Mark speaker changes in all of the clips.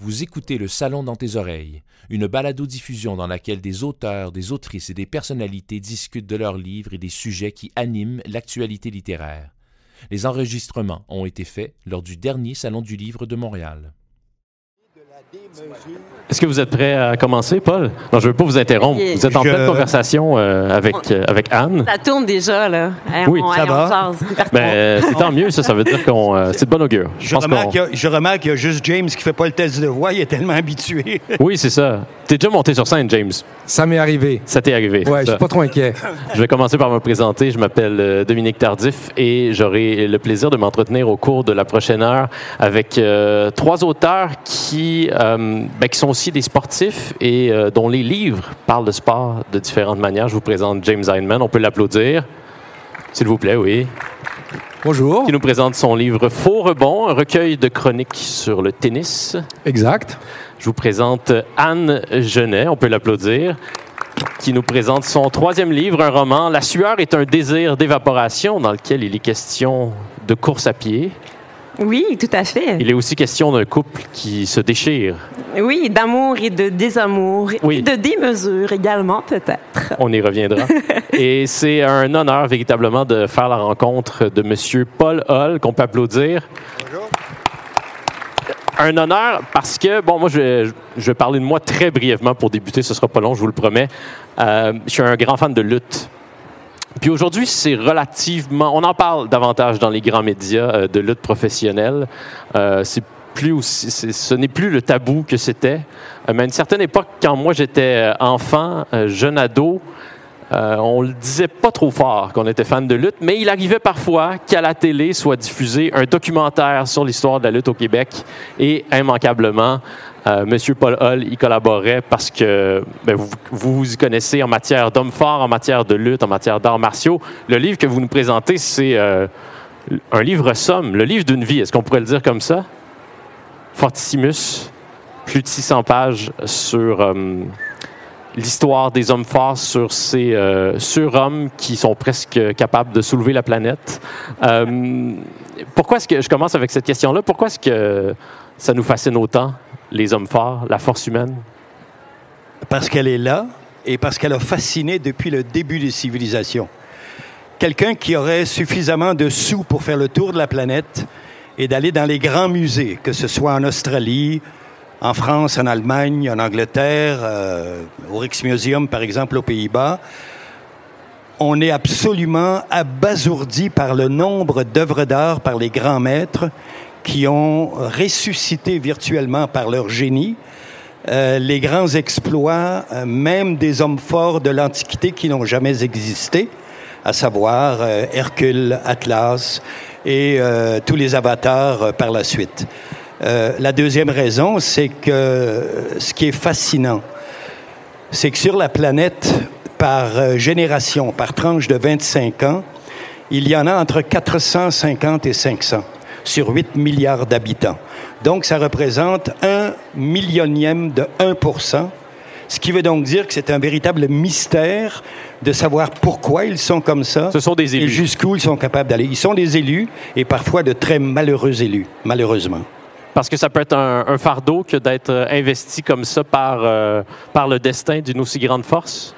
Speaker 1: Vous écoutez Le Salon dans tes oreilles, une balado-diffusion dans laquelle des auteurs, des autrices et des personnalités discutent de leurs livres et des sujets qui animent l'actualité littéraire. Les enregistrements ont été faits lors du dernier Salon du Livre de Montréal.
Speaker 2: Est-ce que vous êtes prêt à commencer, Paul? Non, je ne veux pas vous interrompre. Vous êtes en
Speaker 3: Je-
Speaker 2: pleine conversation euh, avec, euh, avec Anne.
Speaker 4: Ça tourne déjà, là. Hey,
Speaker 2: Oui,
Speaker 4: on-
Speaker 3: ça
Speaker 4: hey,
Speaker 3: va.
Speaker 2: Ben, euh, c'est tant mieux, ça, ça veut dire qu'on euh, c'est de bon augure.
Speaker 3: Je
Speaker 2: pense
Speaker 3: remarque,
Speaker 2: qu'on-
Speaker 3: qu'il y a- je remarque qu'il y a juste James qui fait pas le test de voix. Il est tellement habitué.
Speaker 2: Oui, c'est ça. T'es déjà monté sur scène, James.
Speaker 5: Ça m'est arrivé.
Speaker 2: Ça t'est arrivé.
Speaker 5: Ouais, je suis pas trop inquiet.
Speaker 2: Je vais commencer par me présenter. Je m'appelle Dominique Tardif et j'aurai le plaisir de m'entretenir au cours de la prochaine heure avec euh, trois auteurs qui, euh, ben, qui sont aussi des sportifs et euh, dont les livres parlent de sport de différentes manières. Je vous présente James Heinemann. On peut l'applaudir. S'il vous plaît, oui.
Speaker 5: Bonjour.
Speaker 2: Qui nous présente son livre Faux rebond, un recueil de chroniques sur le tennis.
Speaker 5: Exact.
Speaker 2: Je vous présente Anne Genet, on peut l'applaudir, qui nous présente son troisième livre, un roman, La sueur est un désir d'évaporation, dans lequel il est question de course à pied.
Speaker 4: Oui, tout à fait.
Speaker 2: Il est aussi question d'un couple qui se déchire.
Speaker 4: Oui, d'amour et de désamour.
Speaker 2: Oui.
Speaker 4: Et de démesure également, peut-être.
Speaker 2: On y reviendra. Et c'est un honneur véritablement de faire la rencontre de Monsieur Paul Hull, qu'on peut applaudir. Un honneur parce que, bon, moi, je vais, je vais parler de moi très brièvement pour débuter, ce sera pas long, je vous le promets. Euh, je suis un grand fan de lutte. Puis aujourd'hui, c'est relativement. On en parle davantage dans les grands médias euh, de lutte professionnelle. Euh, c'est plus aussi, ce n'est plus le tabou que c'était. Euh, mais à une certaine époque, quand moi j'étais enfant, jeune ado, euh, on le disait pas trop fort qu'on était fan de lutte, mais il arrivait parfois qu'à la télé soit diffusé un documentaire sur l'histoire de la lutte au Québec et immanquablement, euh, Monsieur Paul Hull y collaborait parce que ben, vous, vous vous y connaissez en matière d'hommes forts, en matière de lutte, en matière d'arts martiaux. Le livre que vous nous présentez, c'est euh, un livre somme, le livre d'une vie. Est-ce qu'on pourrait le dire comme ça? Fortissimus, plus de 600 pages sur euh, l'histoire des hommes forts, sur ces euh, surhommes qui sont presque capables de soulever la planète. Euh, pourquoi est-ce que je commence avec cette question-là? Pourquoi est-ce que ça nous fascine autant, les hommes forts, la force humaine?
Speaker 3: Parce qu'elle est là et parce qu'elle a fasciné depuis le début des civilisations. Quelqu'un qui aurait suffisamment de sous pour faire le tour de la planète et d'aller dans les grands musées, que ce soit en Australie, en France, en Allemagne, en Angleterre, euh, au Rijksmuseum, par exemple, aux Pays-Bas, on est absolument abasourdi par le nombre d'œuvres d'art par les grands maîtres qui ont ressuscité virtuellement par leur génie euh, les grands exploits, euh, même des hommes forts de l'Antiquité qui n'ont jamais existé, à savoir euh, Hercule, Atlas et euh, tous les avatars par la suite. Euh, la deuxième raison, c'est que ce qui est fascinant, c'est que sur la planète, par euh, génération, par tranche de 25 ans, il y en a entre 450 et 500 sur 8 milliards d'habitants. Donc, ça représente un millionième de 1% ce qui veut donc dire que c'est un véritable mystère de savoir pourquoi ils sont comme ça
Speaker 2: Ce sont des
Speaker 3: et
Speaker 2: élus.
Speaker 3: jusqu'où ils sont capables d'aller. Ils sont des élus et parfois de très malheureux élus, malheureusement.
Speaker 2: Parce que ça peut être un, un fardeau que d'être euh, investi comme ça par, euh, par le destin d'une aussi grande force?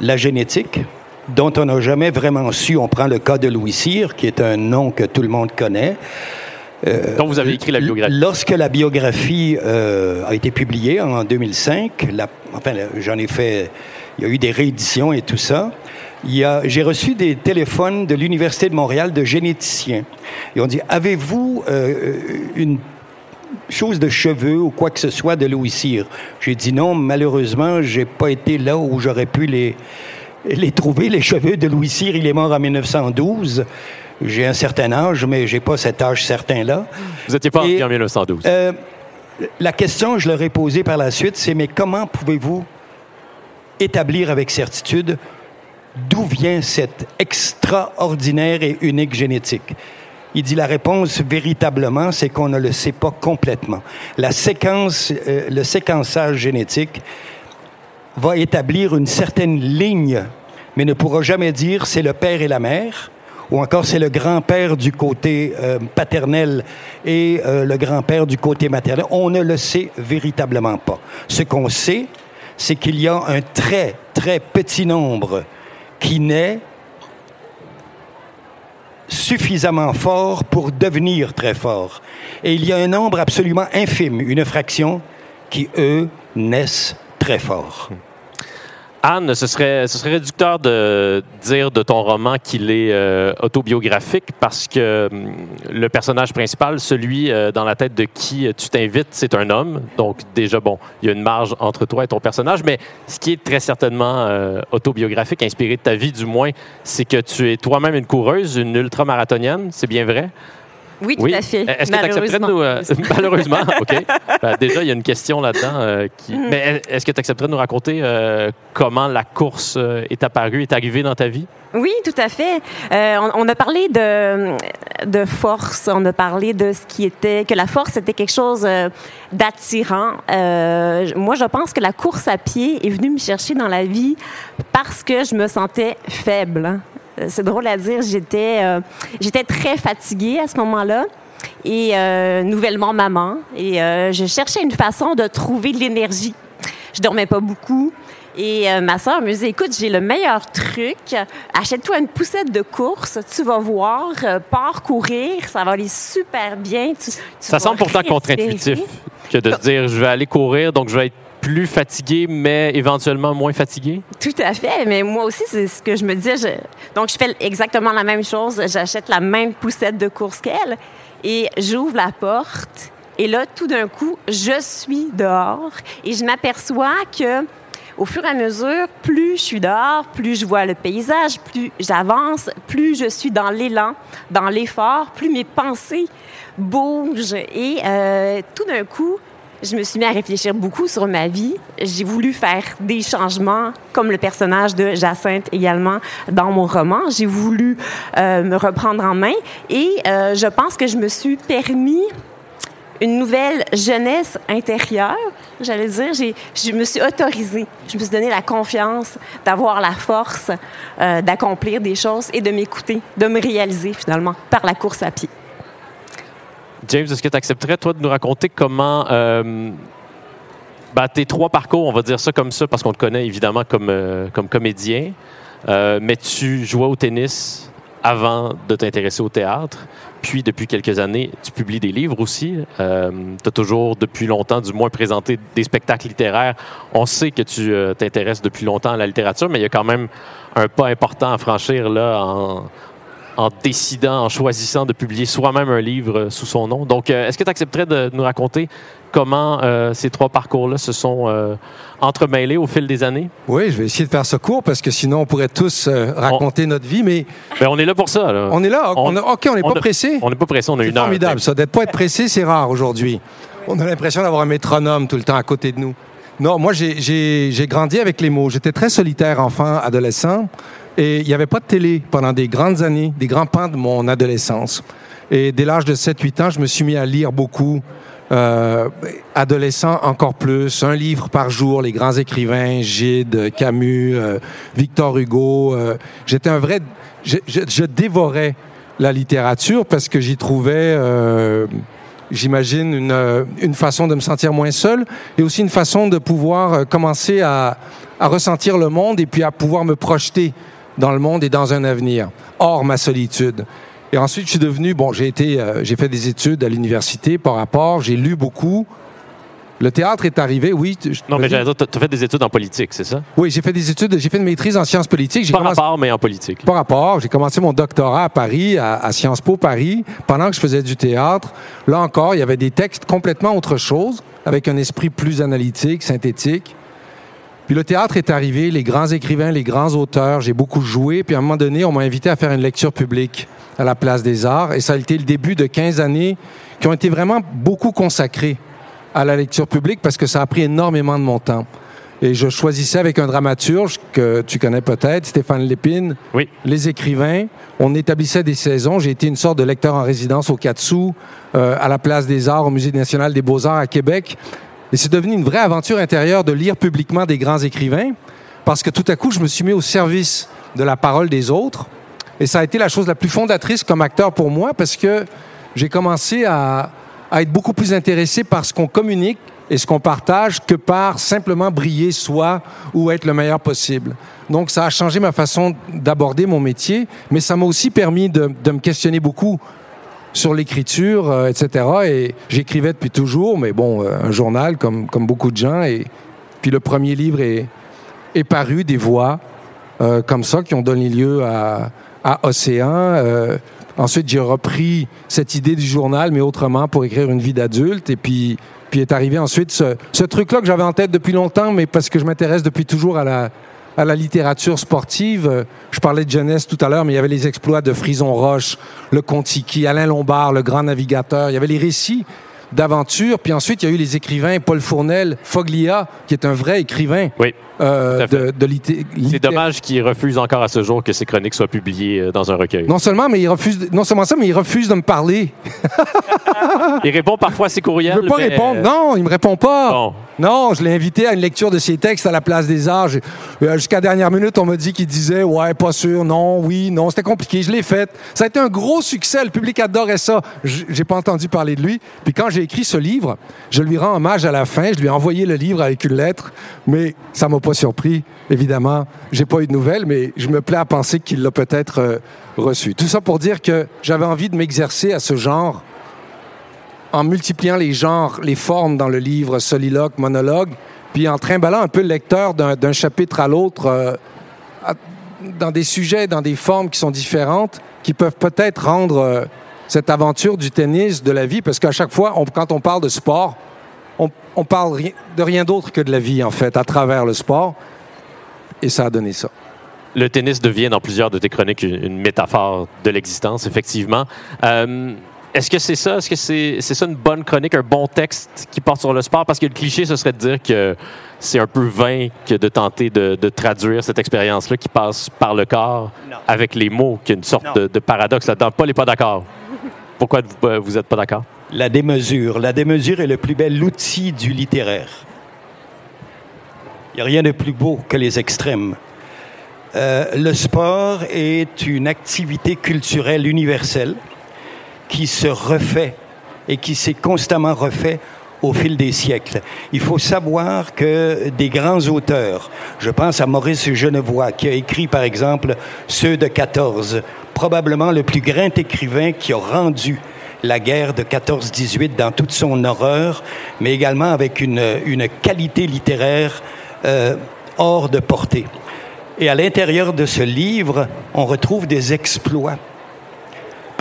Speaker 3: la génétique, dont on n'a jamais vraiment su. On prend le cas de Louis Cyr, qui est un nom que tout le monde connaît.
Speaker 2: dont vous avez écrit la biographie.
Speaker 3: Lorsque la biographie euh, a été publiée en 2005, la- enfin, j'en ai fait, il y a eu des rééditions et tout ça. J'ai reçu des téléphones de l'Université de Montréal de généticiens. Et on dit, avez-vous euh, une chose de cheveux ou quoi que ce soit de Louis Cyr? J'ai dit non, malheureusement, j'ai pas été là où j'aurais pu les, les trouver, les cheveux de Louis Cyr. Il est mort en 1912. J'ai un certain âge, mais j'ai pas cet âge certain-là.
Speaker 2: Vous n'étiez pas
Speaker 3: Et-
Speaker 2: en 1912.
Speaker 3: Euh, la question, je leur ai posée par la suite, c'est mais comment pouvez-vous établir avec certitude d'où vient cette extraordinaire et unique génétique? Il dit la réponse véritablement, c'est qu'on ne le sait pas complètement. La séquence, euh, le séquençage génétique va établir une certaine ligne, mais ne pourra jamais dire c'est le père et la mère ou encore c'est le grand-père du côté euh, paternel et euh, le grand-père du côté maternel. On ne le sait véritablement pas. Ce qu'on sait, c'est qu'il y a un très, très petit nombre qui naît suffisamment fort pour devenir très fort. Et il y a un nombre absolument infime, une fraction, qui, eux, naissent très forts.
Speaker 2: Anne, ce serait, ce serait réducteur de dire de ton roman qu'il est euh, autobiographique parce que hum, le personnage principal, celui euh, dans la tête de qui tu t'invites, c'est un homme. Donc déjà, bon, il y a une marge entre toi et ton personnage, mais ce qui est très certainement euh, autobiographique, inspiré de ta vie du moins, c'est que tu es toi-même une coureuse, une ultramarathonienne, c'est bien vrai?
Speaker 4: Oui, tout à fait.
Speaker 2: Est-ce que tu accepterais de nous. euh, malheureusement, OK. Ben, déjà, il y a une question là-dedans. euh, qui...
Speaker 4: Mm.
Speaker 2: Mais est-ce que tu accepterais de nous raconter euh, comment la course est apparue, est arrivée dans ta vie?
Speaker 4: Oui, tout à fait. On, on a parlé de, de force, on a parlé de ce qui était, que la force était quelque chose d'attirant. Moi, je pense que la course à pied est venue me chercher dans la vie parce que je me sentais faible. Euh, C'est drôle à dire, j'étais euh, j'étais très fatiguée à ce moment-là et euh, nouvellement maman et je cherchais une façon de trouver de l'énergie. Je dormais pas beaucoup. Et euh, ma soeur me disait, écoute, j'ai le meilleur truc. Achète-toi une poussette de course. Tu vas voir, euh, pars courir. Ça va aller super bien. Tu- tu
Speaker 2: Ça semble pourtant contre-intuitif que de se dire je vais aller courir, donc je vais être plus fatigué, mais éventuellement moins fatigué?
Speaker 4: Tout à fait. Mais moi aussi, c'est ce que je me disais. Donc, je fais exactement la même chose. J'achète la même poussette de course qu'elle et j'ouvre la porte. Et là, tout d'un coup, je suis dehors et je m'aperçois que au fur et à mesure, plus je suis dehors, plus je vois le paysage, plus j'avance, plus je suis dans l'élan, dans l'effort, plus mes pensées bougent. Et euh, tout d'un coup, je me suis mis à réfléchir beaucoup sur ma vie. J'ai voulu faire des changements, comme le personnage de Jacinthe également dans mon roman. J'ai voulu euh, me reprendre en main et euh, je pense que je me suis permis une nouvelle jeunesse intérieure, j'allais dire. J'ai, je me suis autorisée. Je me suis donné la confiance d'avoir la force euh, d'accomplir des choses et de m'écouter, de me réaliser finalement par la course à pied.
Speaker 2: James, est-ce que tu accepterais, toi, de nous raconter comment euh, ben, tes trois parcours, on va dire ça comme ça, parce qu'on te connaît évidemment comme, euh, comme comédien, euh, mais tu jouais au tennis avant de t'intéresser au théâtre. Puis, depuis quelques années, tu publies des livres aussi. Tu as toujours, depuis longtemps, du moins présenté des spectacles littéraires. On sait que tu t'intéresses depuis longtemps à la littérature, mais il y a quand même un pas important à franchir là en décidant, en choisissant de publier soi-même un livre euh, sous son nom. Donc, euh, est-ce que tu accepterais de nous raconter comment euh, ces trois parcours-là se sont euh, entremêlés au fil des années?
Speaker 5: Oui, je vais essayer de faire ça court parce que sinon on pourrait tous euh, raconter notre vie, mais
Speaker 2: Ben, on est là pour ça. là.
Speaker 5: on est là?
Speaker 2: On-
Speaker 5: on a- OK, on n'est pas
Speaker 2: a-
Speaker 5: pressé.
Speaker 2: On n'est pas pressé, on a
Speaker 5: C'est
Speaker 2: une heure.
Speaker 5: formidable, ça. D'être pas être pressé, c'est rare aujourd'hui. On a l'impression d'avoir un métronome tout le temps à côté de nous. Non, moi, j'ai grandi avec les mots. J'étais très solitaire enfant, adolescent, et il n'y avait pas de télé pendant des grandes années, des grands pans de mon adolescence. Et dès l'âge de 7-8 ans, je me suis mis à lire beaucoup. Euh, adolescent, encore plus. Un livre par jour, les grands écrivains, Gide, Camus, euh, Victor Hugo. euh, J'étais un vrai... Je, je- dévorais la littérature parce que j'y trouvais, j'imagine, une, une façon de me sentir moins seul et aussi une façon de pouvoir commencer à, à ressentir le monde et puis à pouvoir me projeter dans le monde et dans un avenir, hors ma solitude. Et ensuite, je suis devenu, bon, j'ai été, euh, j'ai fait des études à l'université par rapport, j'ai lu beaucoup. Le théâtre est arrivé, oui.
Speaker 2: Non, mais j'allais dire, tu as fait des études en politique, c'est ça?
Speaker 5: Oui, j'ai fait des études, j'ai fait une maîtrise en sciences politiques. Commencé-
Speaker 2: rapport, mais en politique.
Speaker 5: par rapport, j'ai commencé mon doctorat à Paris, à, à Sciences Po Paris, pendant que je faisais du théâtre. Là encore, il y avait des textes complètement autre chose, avec un esprit plus analytique, synthétique. Puis le théâtre est arrivé, les grands écrivains, les grands auteurs, j'ai beaucoup joué. Puis à un moment donné, on m'a invité à faire une lecture publique à la Place des Arts. Et ça a été le début de 15 années qui ont été vraiment beaucoup consacrées à la lecture publique parce que ça a pris énormément de mon temps. Et je choisissais avec un dramaturge que tu connais peut-être, Stéphane Lépine,
Speaker 2: Oui.
Speaker 5: les écrivains. On établissait des saisons. J'ai été une sorte de lecteur en résidence au Katsu, euh, à la Place des Arts, au Musée national des Beaux-Arts à Québec. Et c'est devenu une vraie aventure intérieure de lire publiquement des grands écrivains, parce que tout à coup, je me suis mis au service de la parole des autres. Et ça a été la chose la plus fondatrice comme acteur pour moi parce que j'ai commencé à, être beaucoup plus intéressé par ce qu'on communique et ce qu'on partage que par simplement briller soi ou être le meilleur possible. Donc ça a changé ma façon d'aborder mon métier, mais ça m'a aussi permis de, me questionner beaucoup sur l'écriture, euh, etc. Et j'écrivais depuis toujours, mais bon, euh, un journal comme, comme beaucoup de gens. Et puis le premier livre est, est paru, des voix euh, comme ça qui ont donné lieu à, à Océan. Euh, ensuite, j'ai repris cette idée du journal, mais autrement pour écrire une vie d'adulte. Et puis, puis est arrivé ensuite ce, ce truc-là que j'avais en tête depuis longtemps, mais parce que je m'intéresse depuis toujours à la, à la littérature sportive. Je parlais de jeunesse tout à l'heure, mais il y avait les exploits de Frison Roche, le Contiki, Alain Lombard, le grand navigateur. Il y avait les récits d'aventure. Puis ensuite, il y a eu les écrivains Paul Fournel, Foglia, qui est un vrai écrivain
Speaker 2: Oui.
Speaker 5: euh, de, de
Speaker 2: C'est dommage qu'il refuse encore à ce jour que ses chroniques soient publiées euh, dans un recueil.
Speaker 5: Non seulement, mais il refuse, non seulement ça, mais il refuse de me parler.
Speaker 2: Il répond parfois à ses courriels.
Speaker 5: Il veut pas
Speaker 2: mais-
Speaker 5: répondre. Non, il me répond pas.
Speaker 2: Bon.
Speaker 5: Non, je l'ai invité à une lecture de ses textes à la place des arts. Euh, Jusqu'à la dernière minute, on m'a dit qu'il disait ouais, pas sûr, non, oui, non. C'était compliqué. Je l'ai fait. Ça a été un gros succès. Le public adorait ça. J'ai pas entendu parler de lui. Puis quand j'ai écrit ce livre, je lui rends hommage à la fin. Je lui ai envoyé le livre avec une lettre, mais ça m'a pas surpris. Évidemment, j'ai pas eu de nouvelles, mais je me plais à penser qu'il l'a peut-être euh, reçu. Tout ça pour dire que j'avais envie de m'exercer à ce genre en multipliant les genres, les formes dans le livre, soliloque, monologue, puis en trimballant un peu le lecteur d'un chapitre à l'autre, euh, dans des sujets, dans des formes qui sont différentes, qui peuvent peut-être rendre euh, cette aventure du tennis, de la vie, parce qu'à chaque fois, on- quand on parle de sport, on, on parle ri- de rien d'autre que de la vie, en fait, à travers le sport, et ça a donné ça.
Speaker 2: Le tennis devient dans plusieurs de tes chroniques une, une métaphore de l'existence, effectivement. Euh, Est-ce que c'est ça? Est-ce que c'est c'est ça une bonne chronique, un bon texte qui porte sur le sport? Parce que le cliché, ce serait de dire que c'est un peu vain que de tenter de, de traduire cette expérience-là qui passe par le corps
Speaker 3: Non.
Speaker 2: avec les mots, qu'il y a une sorte de, de paradoxe là-dedans. Paul n'est pas d'accord. Pourquoi vous euh, vous êtes pas d'accord?
Speaker 3: La démesure. La démesure est le plus bel outil du littéraire. Il n'y a rien de plus beau que les extrêmes. Euh, le sport est une activité culturelle universelle qui se refait et qui s'est constamment refait au fil des siècles. Il faut savoir que des grands auteurs, je pense à Maurice Genevoix, qui a écrit par exemple Ceux de 14, probablement le plus grand écrivain qui a rendu la guerre de 14-18 dans toute son horreur, mais également avec une, une qualité littéraire euh, hors de portée. Et à l'intérieur de ce livre, on retrouve des exploits.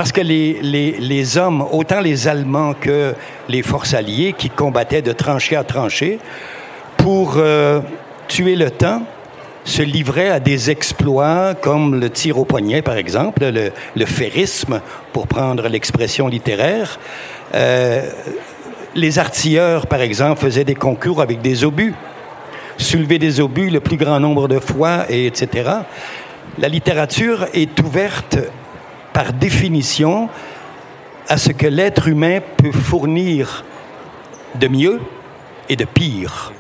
Speaker 3: Parce que les, les, hommes, autant les Allemands que les forces alliées qui combattaient de tranchée à tranchée, pour euh, tuer le temps, se livraient à des exploits comme le tir au poignet, par exemple, le, le ferrisme, pour prendre l'expression littéraire. Euh, les artilleurs, par exemple, faisaient des concours avec des obus, soulever des obus le plus grand nombre de fois, et etc. La littérature est ouverte par définition à ce que l'être humain peut fournir de mieux et de pire.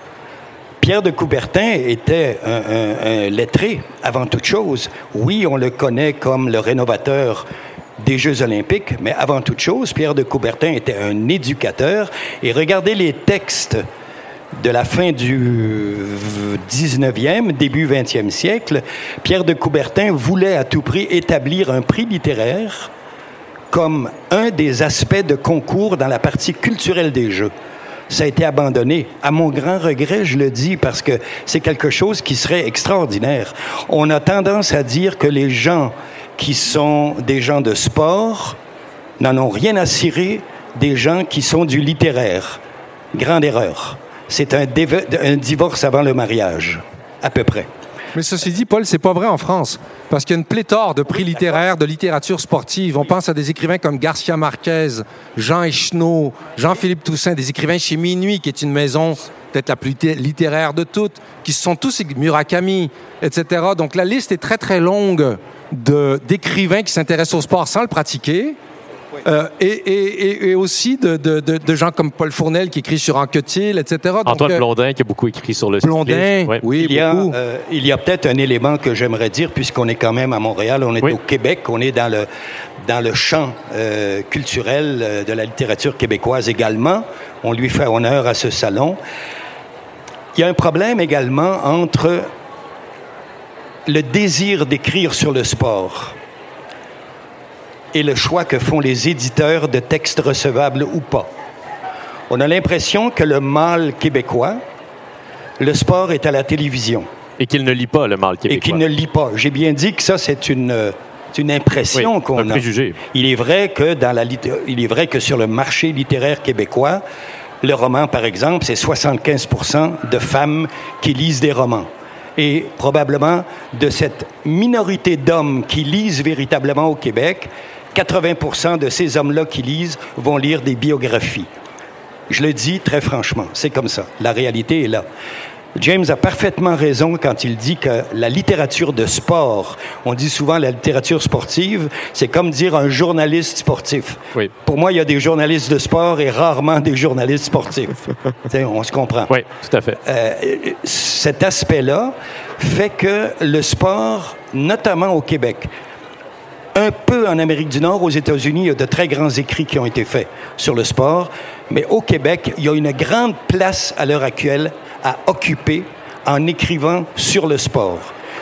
Speaker 3: Pierre de Coubertin était un, lettré avant toute chose. Oui, on le connaît comme le rénovateur des Jeux olympiques, mais avant toute chose, Pierre de Coubertin était un éducateur. Et regardez les textes de la fin du 19e, début 20e siècle, Pierre de Coubertin voulait à tout prix établir un prix littéraire comme un des aspects de concours dans la partie culturelle des Jeux. Ça a été abandonné. À mon grand regret, je le dis parce que c'est quelque chose qui serait extraordinaire. On a tendance à dire que les gens qui sont des gens de sport n'en ont rien à cirer des gens qui sont du littéraire. Grande erreur c'est un, divorce avant le mariage, à peu près.
Speaker 5: Mais ceci dit, Paul, c'est pas vrai en France, parce qu'il y a une pléthore de prix littéraires, de littérature sportive. On pense à des écrivains comme Garcia Marquez, Jean Echenoz, Jean-Philippe Toussaint, des écrivains chez Minuit, qui est une maison peut-être la plus littéraire de toutes, qui sont tous Murakami, etc. Donc la liste est très très longue d'écrivains qui s'intéressent au sport sans le pratiquer Euh, et, et- et aussi de, de- de- de gens comme Paul Fournel qui écrit sur Anquetil, etc. Donc,
Speaker 2: Antoine
Speaker 5: euh,
Speaker 2: Blondin qui a beaucoup écrit sur le
Speaker 5: Blondin.
Speaker 2: Ouais.
Speaker 5: oui,
Speaker 3: Il y a,
Speaker 5: beaucoup.
Speaker 3: euh, il y a peut-être un élément que j'aimerais dire, puisqu'on est quand même à Montréal, on est
Speaker 2: Oui.
Speaker 3: au Québec, on est dans le, dans le champ euh, culturel de la littérature québécoise également. On lui fait honneur à ce salon. Il y a un problème également entre le désir d'écrire sur le sport et le choix que font les éditeurs de textes recevables ou pas. On a l'impression que le mâle québécois, le sport est à la télévision
Speaker 2: Et qu'il ne lit pas le mal
Speaker 3: et
Speaker 2: québécois.
Speaker 3: qu'il ne lit pas. J'ai bien dit que ça, c'est une, euh, une impression
Speaker 2: Oui,
Speaker 3: qu'on
Speaker 2: un
Speaker 3: a.
Speaker 2: préjugé.
Speaker 3: Il est vrai que dans la il est vrai que sur le marché littéraire québécois, le roman, par exemple, c'est 75% de femmes qui lisent des romans. Et probablement de cette minorité d'hommes qui lisent véritablement au Québec, 80% de ces hommes-là qui lisent vont lire des biographies. Je le dis très franchement, c'est comme ça. La réalité est là. James a parfaitement raison quand il dit que la littérature de sport, on dit souvent la littérature sportive, c'est comme dire un journaliste sportif.
Speaker 2: Oui.
Speaker 3: Pour moi, il y a des journalistes de sport et rarement des journalistes sportifs. On se comprend.
Speaker 2: Oui, tout à fait.
Speaker 3: Euh, cet aspect-là fait que le sport, notamment au Québec, un peu en Amérique du Nord, aux États-Unis, il y a de très grands écrits qui ont été faits sur le sport, mais au Québec, il y a une grande place à l'heure actuelle à occuper en écrivant sur le sport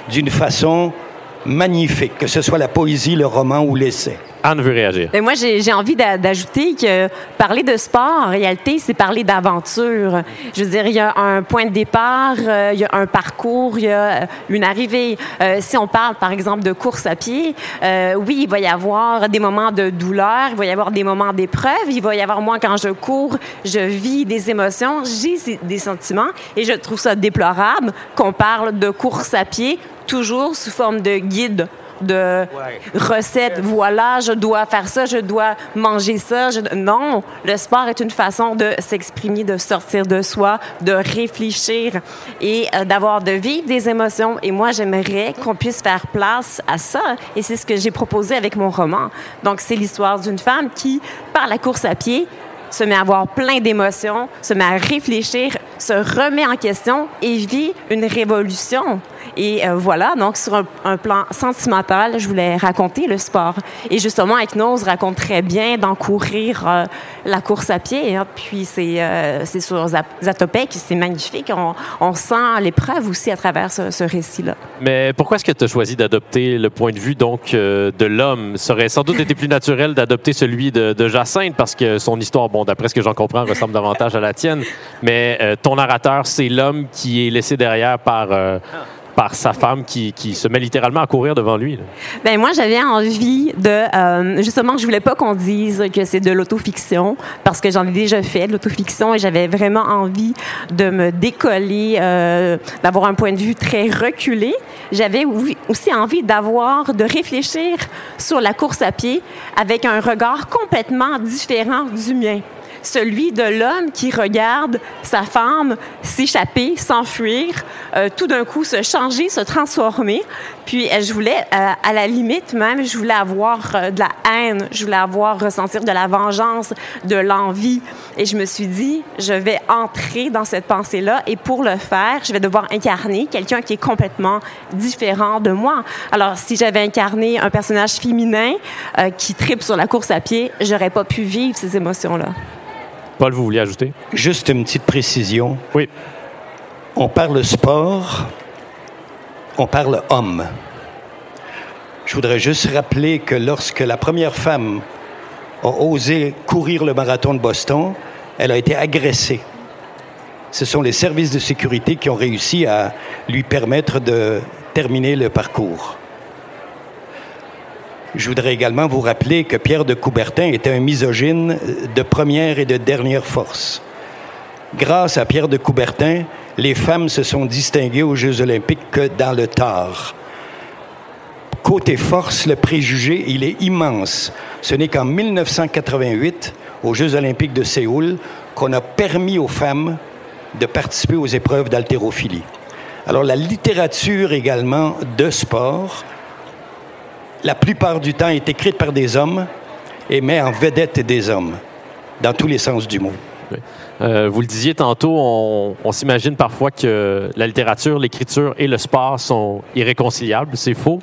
Speaker 3: d'une façon magnifique, que ce soit la poésie, le roman ou l'essai.
Speaker 2: Anne veut réagir.
Speaker 4: Mais moi, j'ai envie d'a- d'ajouter que parler de sport, en réalité, c'est parler d'aventure. Je veux dire, il y a un point de départ, euh, il y a un parcours, il y a euh, une arrivée. Euh, si on parle, par exemple, de course à pied, euh, oui, il va y avoir des moments de douleur, il va y avoir des moments d'épreuve, il va y avoir, moi, quand je cours, je vis des émotions, j'ai des sentiments, et je trouve ça déplorable qu'on parle de course à pied toujours sous forme de guide de recettes. Voilà, je dois faire ça, je dois manger ça. je- Non, le sport est une façon de s'exprimer, de sortir de soi, de réfléchir et euh, d'avoir, de vivre des émotions. Et moi, j'aimerais qu'on puisse faire place à ça. Et c'est ce que j'ai proposé avec mon roman. Donc, c'est l'histoire d'une femme qui, par la course à pied, se met à avoir plein d'émotions, se met à réfléchir, se remet en question et vit une révolution. Et euh, voilà, donc sur un, plan sentimental, je voulais raconter le sport. Et justement, Eknose raconte très bien d'encourir euh, la course à pied. hein. Puis c'est euh, sur Zatopek, c'est magnifique. On, sent l'épreuve aussi à travers ce, récit-là.
Speaker 2: Mais pourquoi est-ce que tu as choisi d'adopter le point de vue donc euh, de l'homme? Ça aurait sans doute été plus naturel d'adopter celui de, de Jacinthe parce que son histoire, bon, d'après ce que j'en comprends, ressemble davantage à la tienne. Mais euh, ton narrateur, c'est l'homme qui est laissé derrière par, par sa femme qui, qui se met littéralement à courir devant lui.
Speaker 4: Ben moi, j'avais envie de euh, justement, je voulais pas qu'on dise que c'est de l'autofiction parce que j'en ai déjà fait de l'autofiction et j'avais vraiment envie de me décoller, euh, d'avoir un point de vue très reculé. J'avais aussi envie d'avoir, de réfléchir sur la course à pied avec un regard complètement différent du mien celui de l'homme qui regarde sa femme s'échapper, s'enfuir, euh, tout d'un coup se changer, se transformer. Puis euh, je voulais, euh, à la limite même, je voulais avoir de la haine, je voulais avoir ressentir de la vengeance, de l'envie. Et je me suis dit, je vais entrer dans cette pensée-là et pour le faire, je vais devoir incarner quelqu'un qui est complètement différent de moi. Alors si j'avais incarné un personnage féminin qui tripe sur la course à pied, j'aurais pas pu vivre ces émotions-là.
Speaker 2: Paul, vous vouliez ajouter?
Speaker 3: Juste une petite précision.
Speaker 2: Oui.
Speaker 3: On parle sport, on parle homme. Je voudrais juste rappeler que lorsque la première femme a osé courir le marathon de Boston, elle a été agressée. Ce sont les services de sécurité qui ont réussi à lui permettre de terminer le parcours. Je voudrais également vous rappeler que Pierre de Coubertin était un misogyne de première et de dernière force. Grâce à Pierre de Coubertin, les femmes se sont distinguées aux Jeux olympiques que dans le tard. Côté force, le préjugé, il est immense. Ce n'est qu'en 1988, aux Jeux olympiques de Séoul, qu'on a permis aux femmes de participer aux épreuves d'haltérophilie. Alors la littérature également de sport, la plupart du temps est écrite par des hommes et met en vedette des hommes, dans tous les sens du mot.
Speaker 2: Euh, vous le disiez tantôt, on, on s'imagine parfois que la littérature, l'écriture et le sport sont irréconciliables. C'est faux.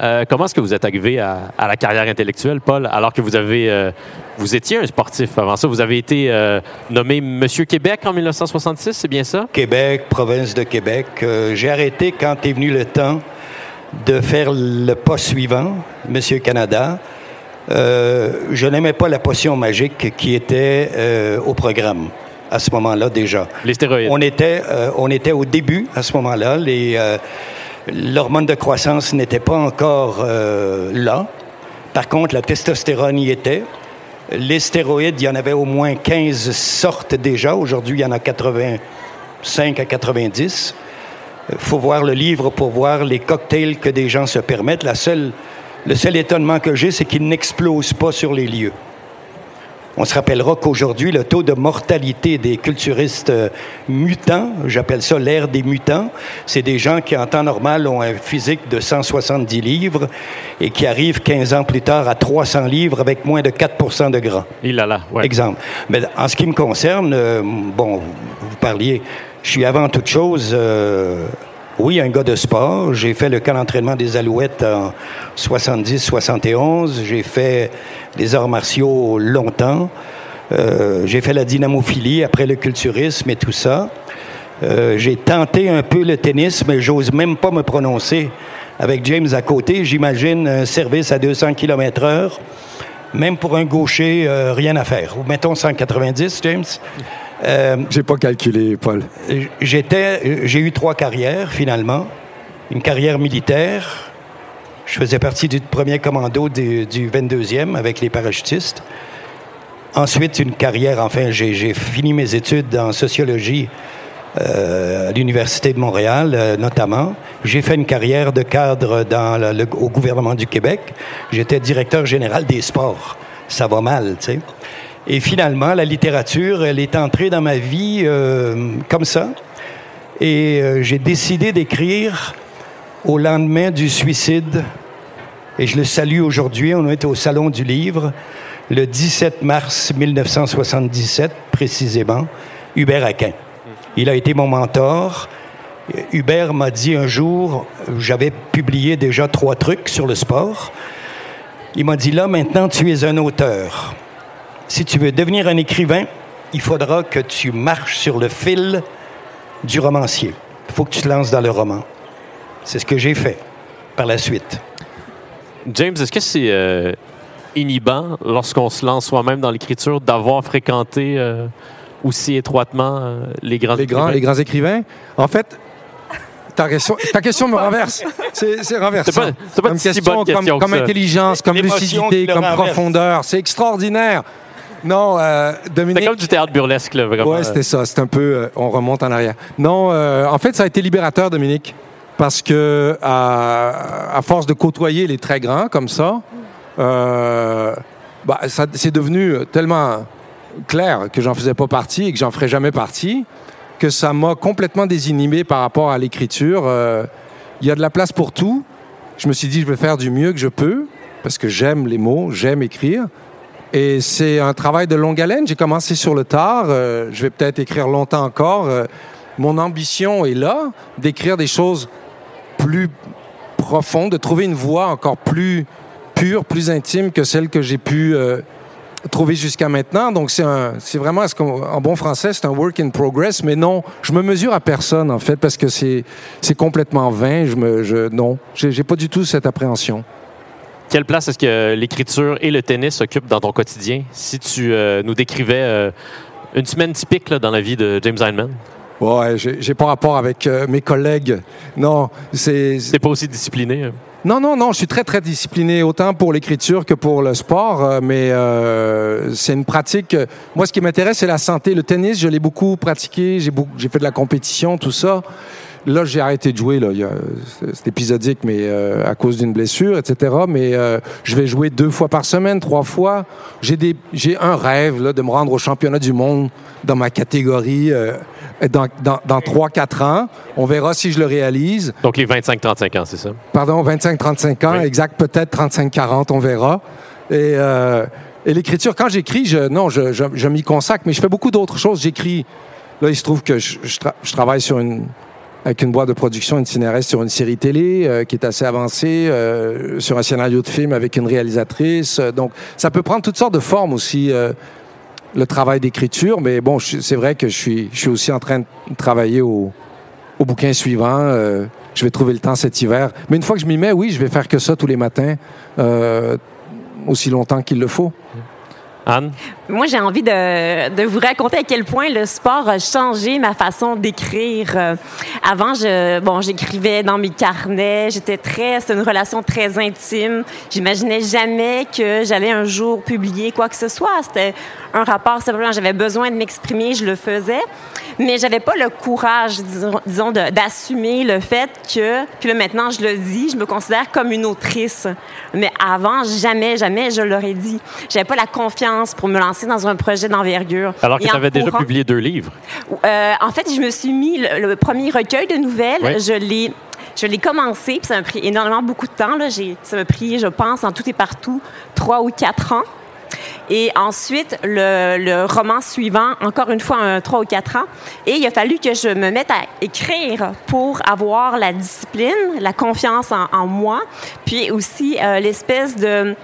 Speaker 2: Euh, comment est-ce que vous êtes arrivé à, à, la carrière intellectuelle, Paul, alors que vous avez, euh, vous étiez un sportif avant ça? Vous avez été euh, nommé Monsieur Québec en 1966, c'est bien ça?
Speaker 3: Québec, province de Québec. J'ai arrêté quand est venu le temps de faire le pas suivant, Monsieur Canada. Euh, je n'aimais pas la potion magique qui était euh, au programme à ce moment-là déjà.
Speaker 2: Les stéroïdes.
Speaker 3: On était, euh, on était au début à ce moment-là. L'hormone de croissance n'était pas encore là. Par contre, la testostérone y était. Les stéroïdes, il y en avait au moins 15 sortes déjà. Aujourd'hui, il y en a 85 à 90. Il faut voir le livre pour voir les cocktails que des gens se permettent. La seule, le seul étonnement que j'ai, c'est qu'ils n'explosent pas sur les lieux. On se rappellera qu'aujourd'hui, le taux de mortalité des culturistes euh, mutants, j'appelle ça l'ère des mutants, c'est des gens qui, en temps normal, ont un physique de 170 livres et qui arrivent 15 ans plus tard à 300 livres avec moins de 4% de gras.
Speaker 2: Il a là, ouais.
Speaker 3: Exemple. Mais en ce qui me concerne, euh, bon, vous parliez, je suis avant toute chose, euh, oui, un gars de sport. J'ai fait le camp d'entraînement des Alouettes en 70-71. J'ai fait des arts martiaux longtemps. Euh, j'ai fait la dynamophilie après le culturisme et tout ça. Euh, j'ai tenté un peu le tennis, mais j'ose même pas me prononcer. Avec James à côté, j'imagine un service à 200 km heure. Même pour un gaucher, euh, rien à faire. Ou mettons 190, James.
Speaker 5: Euh, J'ai pas calculé, Paul.
Speaker 3: J'étais, j'ai eu trois carrières finalement. Une carrière militaire. Je faisais partie du premier commando du, du 22e avec les parachutistes. Ensuite, une carrière, enfin, j'ai fini mes études en sociologie euh, à l'Université de Montréal, euh, notamment. J'ai fait une carrière de cadre dans le, le, au gouvernement du Québec. J'étais directeur général des sports. Ça va mal, tu sais. Et finalement, la littérature, elle est entrée dans ma vie euh, comme ça. Et euh, j'ai décidé d'écrire au lendemain du suicide. Et je le salue aujourd'hui. On est au Salon du Livre, le 17 mars 1977, précisément, Hubert Aquin. Il a été mon mentor. Hubert m'a dit un jour, j'avais publié déjà trois trucs sur le sport. Il m'a dit, là, maintenant, tu es un auteur si tu veux devenir un écrivain, il faudra que tu marches sur le fil du romancier. Il faut que tu te lances dans le roman. C'est ce que j'ai fait par la suite.
Speaker 2: James, est-ce que c'est euh, inhibant lorsqu'on se lance soi-même dans l'écriture d'avoir fréquenté euh, aussi étroitement euh, les grands
Speaker 5: les
Speaker 2: écrivains?
Speaker 5: Grands, les grands écrivains? En fait, ta question, ta question me renverse. C'est renversant.
Speaker 2: C'est pas, c'est pas
Speaker 5: comme
Speaker 2: une si
Speaker 5: question,
Speaker 2: bonne question
Speaker 5: comme,
Speaker 2: que
Speaker 5: comme intelligence, comme lucidité, comme
Speaker 3: renverse.
Speaker 5: profondeur. C'est extraordinaire. Non, euh, Dominique.
Speaker 2: C'était comme du théâtre burlesque, là, vraiment.
Speaker 5: Ouais, c'était ça. C'est un peu. euh, on remonte en arrière. Non, euh, en fait, ça a été libérateur, Dominique, parce que à, à force de côtoyer les très grands comme ça, euh, bah, ça c'est devenu tellement clair que j'en faisais pas partie et que j'en ferais jamais partie, que ça m'a complètement désinhibé par rapport à l'écriture. Euh, Il y a de la place pour tout. Je me suis dit, je vais faire du mieux que je peux parce que j'aime les mots, j'aime écrire. Et c'est un travail de longue haleine. J'ai commencé sur le tard. euh, je vais peut-être écrire longtemps encore. Euh, mon ambition est là, d'écrire des choses plus profondes, de trouver une voix encore plus pure, plus intime que celle que j'ai pu euh, trouver jusqu'à maintenant. Donc c'est c'est vraiment, qu'on- en bon français, c'est un work in progress? Mais non, je me mesure à personne en fait parce que c'est, c'est complètement vain. Je me, je, non, j'ai pas du tout cette appréhension.
Speaker 2: Quelle place est-ce que l'écriture et le tennis occupent dans ton quotidien? Si tu euh, nous décrivais euh, une semaine typique là, dans la vie de James Heinemann,
Speaker 5: Ouais, j'ai, pas rapport avec euh, mes collègues. Non, c'est,
Speaker 2: c'est pas aussi discipliné. hein?
Speaker 5: Non, non, non, je suis très, très discipliné, autant pour l'écriture que pour le sport, mais euh, c'est une pratique. Moi, ce qui m'intéresse, c'est la santé. Le tennis, je l'ai beaucoup pratiqué, j'ai fait de la compétition, tout ça. Là, j'ai arrêté de jouer, là. C'est, épisodique, mais euh, à cause d'une blessure, etc. Mais euh, je vais jouer deux fois par semaine, trois fois. J'ai, des, j'ai un rêve, là, de me rendre au championnat du monde dans ma catégorie euh, dans, dans, dans 3-4 ans. On verra si je le réalise.
Speaker 2: Donc les 25-35 ans, c'est ça?
Speaker 5: Pardon, 25-35 ans,
Speaker 2: Oui.
Speaker 5: exact, peut-être 35-40, on verra. Et Et l'écriture, quand j'écris, je, non, je, je, je m'y consacre, mais je fais beaucoup d'autres choses. J'écris. Là, il se trouve que je, je, tra- je travaille sur une, avec une boîte de production, une scénariste sur une série télé euh, qui est assez avancée, euh, sur un scénario de film avec une réalisatrice. Euh, donc, ça peut prendre toutes sortes de formes aussi, le travail d'écriture. Mais bon, c'est vrai que je suis, je suis aussi en train de travailler au, au bouquin suivant. Je vais trouver le temps cet hiver. Mais une fois que je m'y mets, oui, je vais faire que ça tous les matins, aussi longtemps qu'il le faut.
Speaker 2: Anne?
Speaker 4: Moi, j'ai envie de, vous raconter à quel point le sport a changé ma façon d'écrire. Euh, avant, bon, j'écrivais dans mes carnets. J'étais très, c'était une relation très intime. J'imaginais jamais que j'allais un jour publier quoi que ce soit. C'était un rapport simplement. J'avais besoin de m'exprimer, je le faisais, mais j'avais pas le courage, disons, d'assumer le fait que. Puis là, maintenant, je le dis, je me considère comme une autrice. Mais avant, jamais, jamais, je l'aurais dit. J'avais pas la confiance pour me lancer dans un projet d'envergure.
Speaker 2: Alors que tu avais déjà
Speaker 4: courant-
Speaker 2: publié deux livres.
Speaker 4: euh, en fait, je me suis mis le, le premier recueil de nouvelles.
Speaker 2: Oui.
Speaker 4: Je l'ai, je l'ai commencé, puis ça m'a pris énormément beaucoup de temps. Là. Ça m'a pris, je pense, en tout et partout, trois ou quatre ans. Et ensuite, le, le roman suivant, encore une fois, un trois ou quatre ans. Et il a fallu que je me mette à écrire pour avoir la discipline, la confiance en, en moi, puis aussi euh, l'espèce de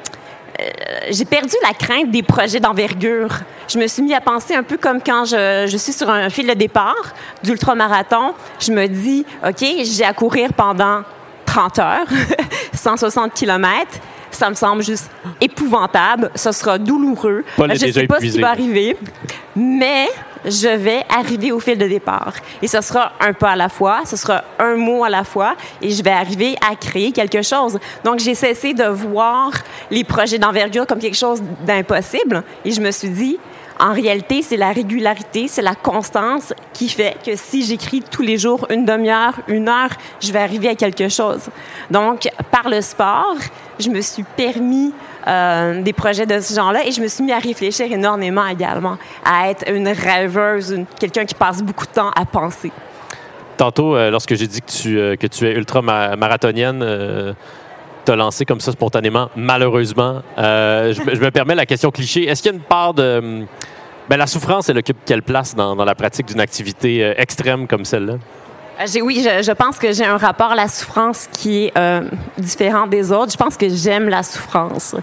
Speaker 4: j'ai perdu la crainte des projets d'envergure. Je me suis mis à penser un peu comme quand je, je suis sur un fil de départ d'ultramarathon. Je me dis, OK, j'ai à courir pendant 30 heures, 160 kilomètres. Ça me semble juste épouvantable. Ce sera douloureux.
Speaker 2: Paul
Speaker 4: je ne sais pas ce qui va arriver, mais je vais arriver au fil de départ. Et ce sera un pas à la fois, ce sera un mot à la fois, et je vais arriver à créer quelque chose. Donc, j'ai cessé de voir les projets d'envergure comme quelque chose d'impossible, et je me suis dit, en réalité, c'est la régularité, c'est la constance qui fait que si j'écris tous les jours une demi-heure, une heure, je vais arriver à quelque chose. Donc, par le sport, je me suis permis euh, des projets de ce genre-là et je me suis mis à réfléchir énormément également, à être une rêveuse, quelqu'un qui passe beaucoup de temps à penser.
Speaker 2: Tantôt, euh, lorsque j'ai dit que tu, euh, que tu es ultra-marathonienne, tu as lancé comme ça spontanément, malheureusement. Euh, je, me- permets la question cliché. Est-ce qu'il y a une part de. Ben, la souffrance, elle occupe quelle place dans, la pratique d'une activité euh, extrême comme celle-là?
Speaker 4: Euh, oui, je, pense que j'ai un rapport à la souffrance qui est euh, différent des autres. Je pense que j'aime la souffrance.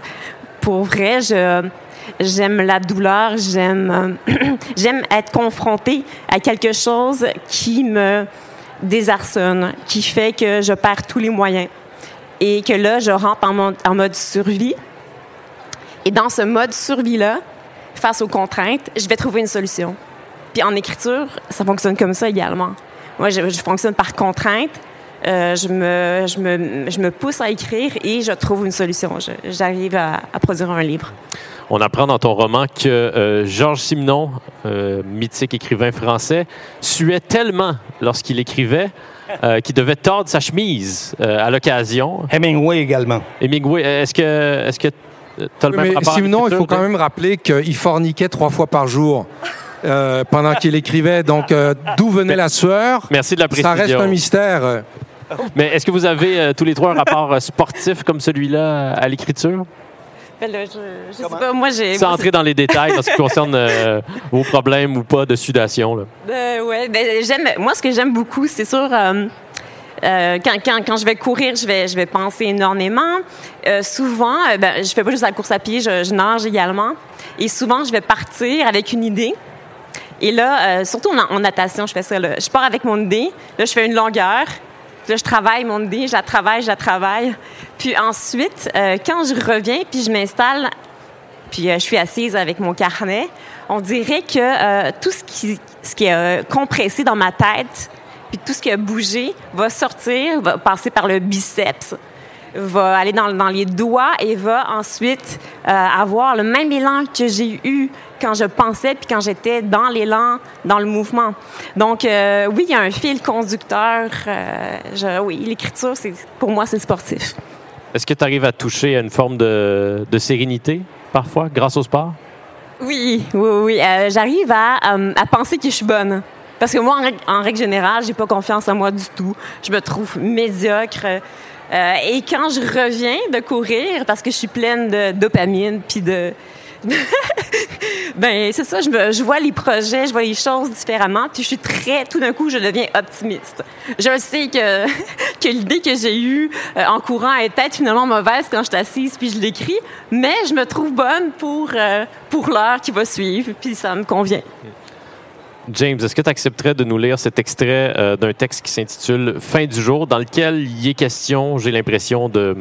Speaker 4: Pour vrai, j'aime la douleur, j'aime, euh, j'aime être confrontée à quelque chose qui me désarçonne, qui fait que je perds tous les moyens et que là, je rentre en mode survie. Et dans ce mode survie-là, face aux contraintes, je vais trouver une solution. Puis en écriture, ça fonctionne comme ça également. Moi, je, je fonctionne par contrainte. Euh, je, me, je, me, je me pousse à écrire et je trouve une solution. J'arrive à, à produire un livre.
Speaker 2: On apprend dans ton roman que euh, Georges Simenon, euh, mythique écrivain français, suait tellement lorsqu'il écrivait euh, qu'il devait tordre sa chemise euh, à l'occasion.
Speaker 3: Hemingway également.
Speaker 2: Hemingway, est-ce que est-ce que tu as le même
Speaker 5: Mais
Speaker 2: rapport à
Speaker 5: sinon, il faut quand même rappeler qu'il forniquait trois fois par jour euh, pendant qu'il écrivait. Donc, euh, d'où venait la sueur
Speaker 2: Merci de la
Speaker 5: Ça reste
Speaker 2: précision.
Speaker 5: un mystère.
Speaker 2: Mais est-ce que vous avez euh, tous les trois un rapport sportif comme celui-là à l'écriture?
Speaker 4: Ben là, je, je sais pas, moi, j'ai.
Speaker 2: Sans entrer dans les détails en ce qui concerne euh, vos problèmes ou pas de sudation. Là.
Speaker 4: Euh, ouais, ben, j'aime. Moi, ce que j'aime beaucoup, c'est sûr. euh, euh, quand, quand, quand je vais courir, je vais, je vais penser énormément. Euh, souvent, euh, ben, je fais pas juste la course à pied, je, je nage également. Et souvent, je vais partir avec une idée. Et là, euh, surtout en, natation, je fais ça. Je pars avec mon idée. Là, je fais une longueur. Là, je travaille mon idée, je la travaille, je la travaille. Puis ensuite, euh, quand je reviens, puis je m'installe puis euh, je suis assise avec mon carnet, on dirait que tout ce qui, ce est compressé dans ma tête, puis tout ce qui a bougé, va sortir, va passer par le biceps, va aller dans, dans les doigts et va ensuite avoir le même élan que j'ai eu quand je pensais puis quand j'étais dans l'élan, dans le mouvement. Donc euh, oui, il y a un fil conducteur. euh, je- oui, l'écriture, c'est pour moi, c'est sportif.
Speaker 2: Est-ce que tu arrives à toucher à une forme de, de sérénité parfois grâce au sport?
Speaker 4: Oui, oui, oui. Euh, J'arrive à, euh, à penser que je suis bonne. Parce que moi, en, règle- en règle générale, j'ai pas confiance en moi du tout. Je me trouve médiocre. Euh, et quand je reviens de courir, parce que je suis pleine de dopamine puis de ben c'est ça, je, vois les projets, je vois les choses différemment, puis je suis très, tout d'un coup, je deviens optimiste. Je sais que, que l'idée que j'ai eue euh, en courant est peut-être finalement mauvaise quand je suis assise puis je l'écris, mais je me trouve bonne pour, euh, pour l'heure qui va suivre, puis ça me convient.
Speaker 2: James, est-ce que tu accepterais de nous lire cet extrait euh, d'un texte qui s'intitule Fin du jour, dans lequel il est question, j'ai l'impression, de,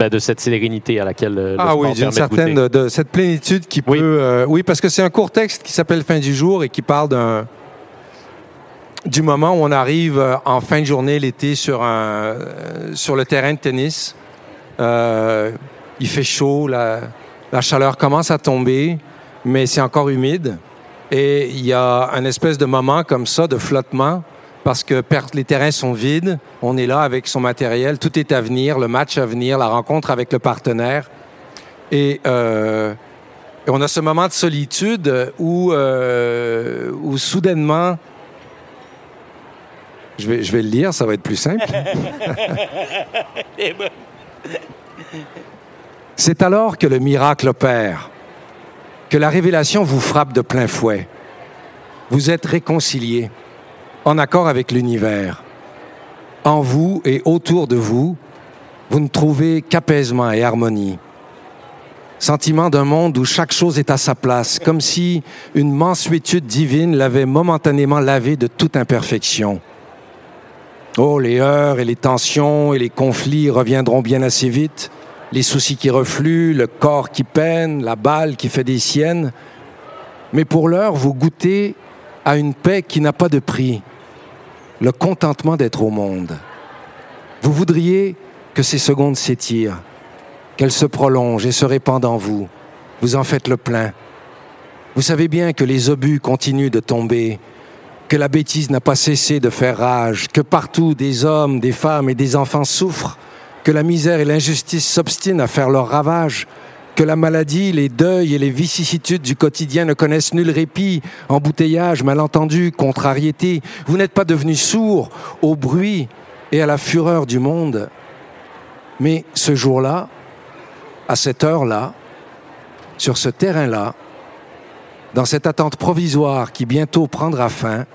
Speaker 2: ben, de cette sérénité à laquelle euh, le
Speaker 5: Ah
Speaker 2: sport
Speaker 5: oui, d'une
Speaker 2: de
Speaker 5: certaine,
Speaker 2: goûter.
Speaker 5: de, cette plénitude qui
Speaker 2: Oui.
Speaker 5: peut... euh, oui, parce que c'est un court texte qui s'appelle Fin du jour et qui parle d'un du moment où on arrive euh, en fin de journée l'été sur, un, euh, sur le terrain de tennis. Euh, il fait chaud, la, la chaleur commence à tomber, mais c'est encore humide. Et il y a un espèce de moment comme ça, de flottement, parce que les terrains sont vides. On est là avec son matériel, tout est à venir, le match à venir, la rencontre avec le partenaire. Et, euh, et on a ce moment de solitude où, euh, où soudainement, je vais, je vais le lire, ça va être plus simple. C'est alors que le miracle opère, que la révélation vous frappe de plein fouet. Vous êtes réconciliés, en accord avec l'univers. En vous et autour de vous, vous ne trouvez qu'apaisement et harmonie. Sentiment d'un monde où chaque chose est à sa place, comme si une mansuétude divine l'avait momentanément lavé de toute imperfection. Oh, les heurts et les tensions et les conflits reviendront bien assez vite, les soucis qui refluent, le corps qui peine, la balle qui fait des siennes. Mais pour l'heure, vous goûtez à une paix qui n'a pas de prix, le contentement d'être au monde. Vous voudriez que ces secondes s'étirent, qu'elles se prolongent et se répandent en vous. Vous en faites le plein. Vous savez bien que les obus continuent de tomber, que la bêtise n'a pas cessé de faire rage, que partout des hommes, des femmes et des enfants souffrent, que la misère et l'injustice s'obstinent à faire leur ravage, que la maladie, les deuils et les vicissitudes du quotidien ne connaissent nul répit, embouteillage, malentendu, contrariété. Vous n'êtes pas devenus sourds au bruit et à la fureur du monde. Mais ce jour-là, à cette heure-là, sur ce terrain-là, dans cette attente provisoire qui bientôt prendra fin,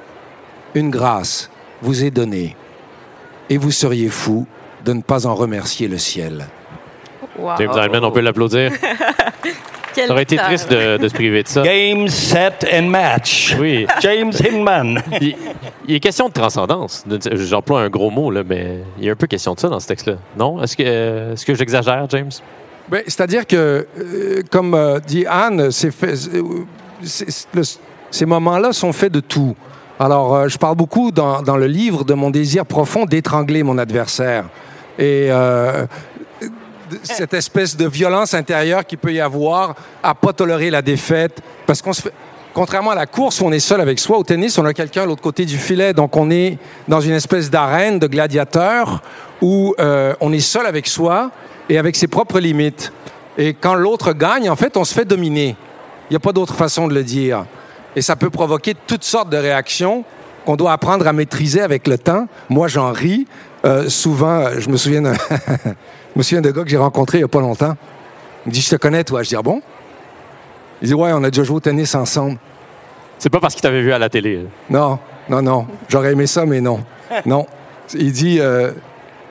Speaker 5: une grâce vous est donnée. Et vous seriez fou de ne pas en remercier le ciel.
Speaker 4: Wow.
Speaker 2: James Heilman, on peut l'applaudir. Ça aurait été triste de, de se priver de ça.
Speaker 3: Game, set and match.
Speaker 2: Oui.
Speaker 3: James Hinman.
Speaker 2: Il, il est question de transcendance. J'emploie un gros mot, là, mais il y a un peu question de ça dans ce texte-là. Non? Est-ce que, euh, est-ce que j'exagère, James?
Speaker 5: Ben, C'est-à-dire que, euh, comme euh, dit Anne, c'est fait- c'est- c'est- le- ces moments-là sont faits de tout. Alors, euh, je parle beaucoup dans, dans le livre de mon désir profond d'étrangler mon adversaire. Et euh, cette espèce de violence intérieure qu'il peut y avoir à pas tolérer la défaite. Parce qu'on se fait... Contrairement à la course où on est seul avec soi, au tennis, on a quelqu'un à l'autre côté du filet. Donc, on est dans une espèce d'arène de gladiateurs où euh, on est seul avec soi et avec ses propres limites. Et quand l'autre gagne, en fait, on se fait dominer. Il n'y a pas d'autre façon de le dire. Et ça peut provoquer toutes sortes de réactions qu'on doit apprendre à maîtriser avec le temps. Moi, j'en ris. Euh, souvent, euh, je me souviens je me souviens d'un gars que j'ai rencontré il n'y a pas longtemps. Il me dit, je te connais, toi. Je dis, ah bon? Il dit, ouais, on a déjà joué au tennis ensemble.
Speaker 2: C'est pas parce qu'il t'avait vu à la télé.
Speaker 5: Non, non, non. J'aurais aimé ça, mais non. Non. Il dit, euh,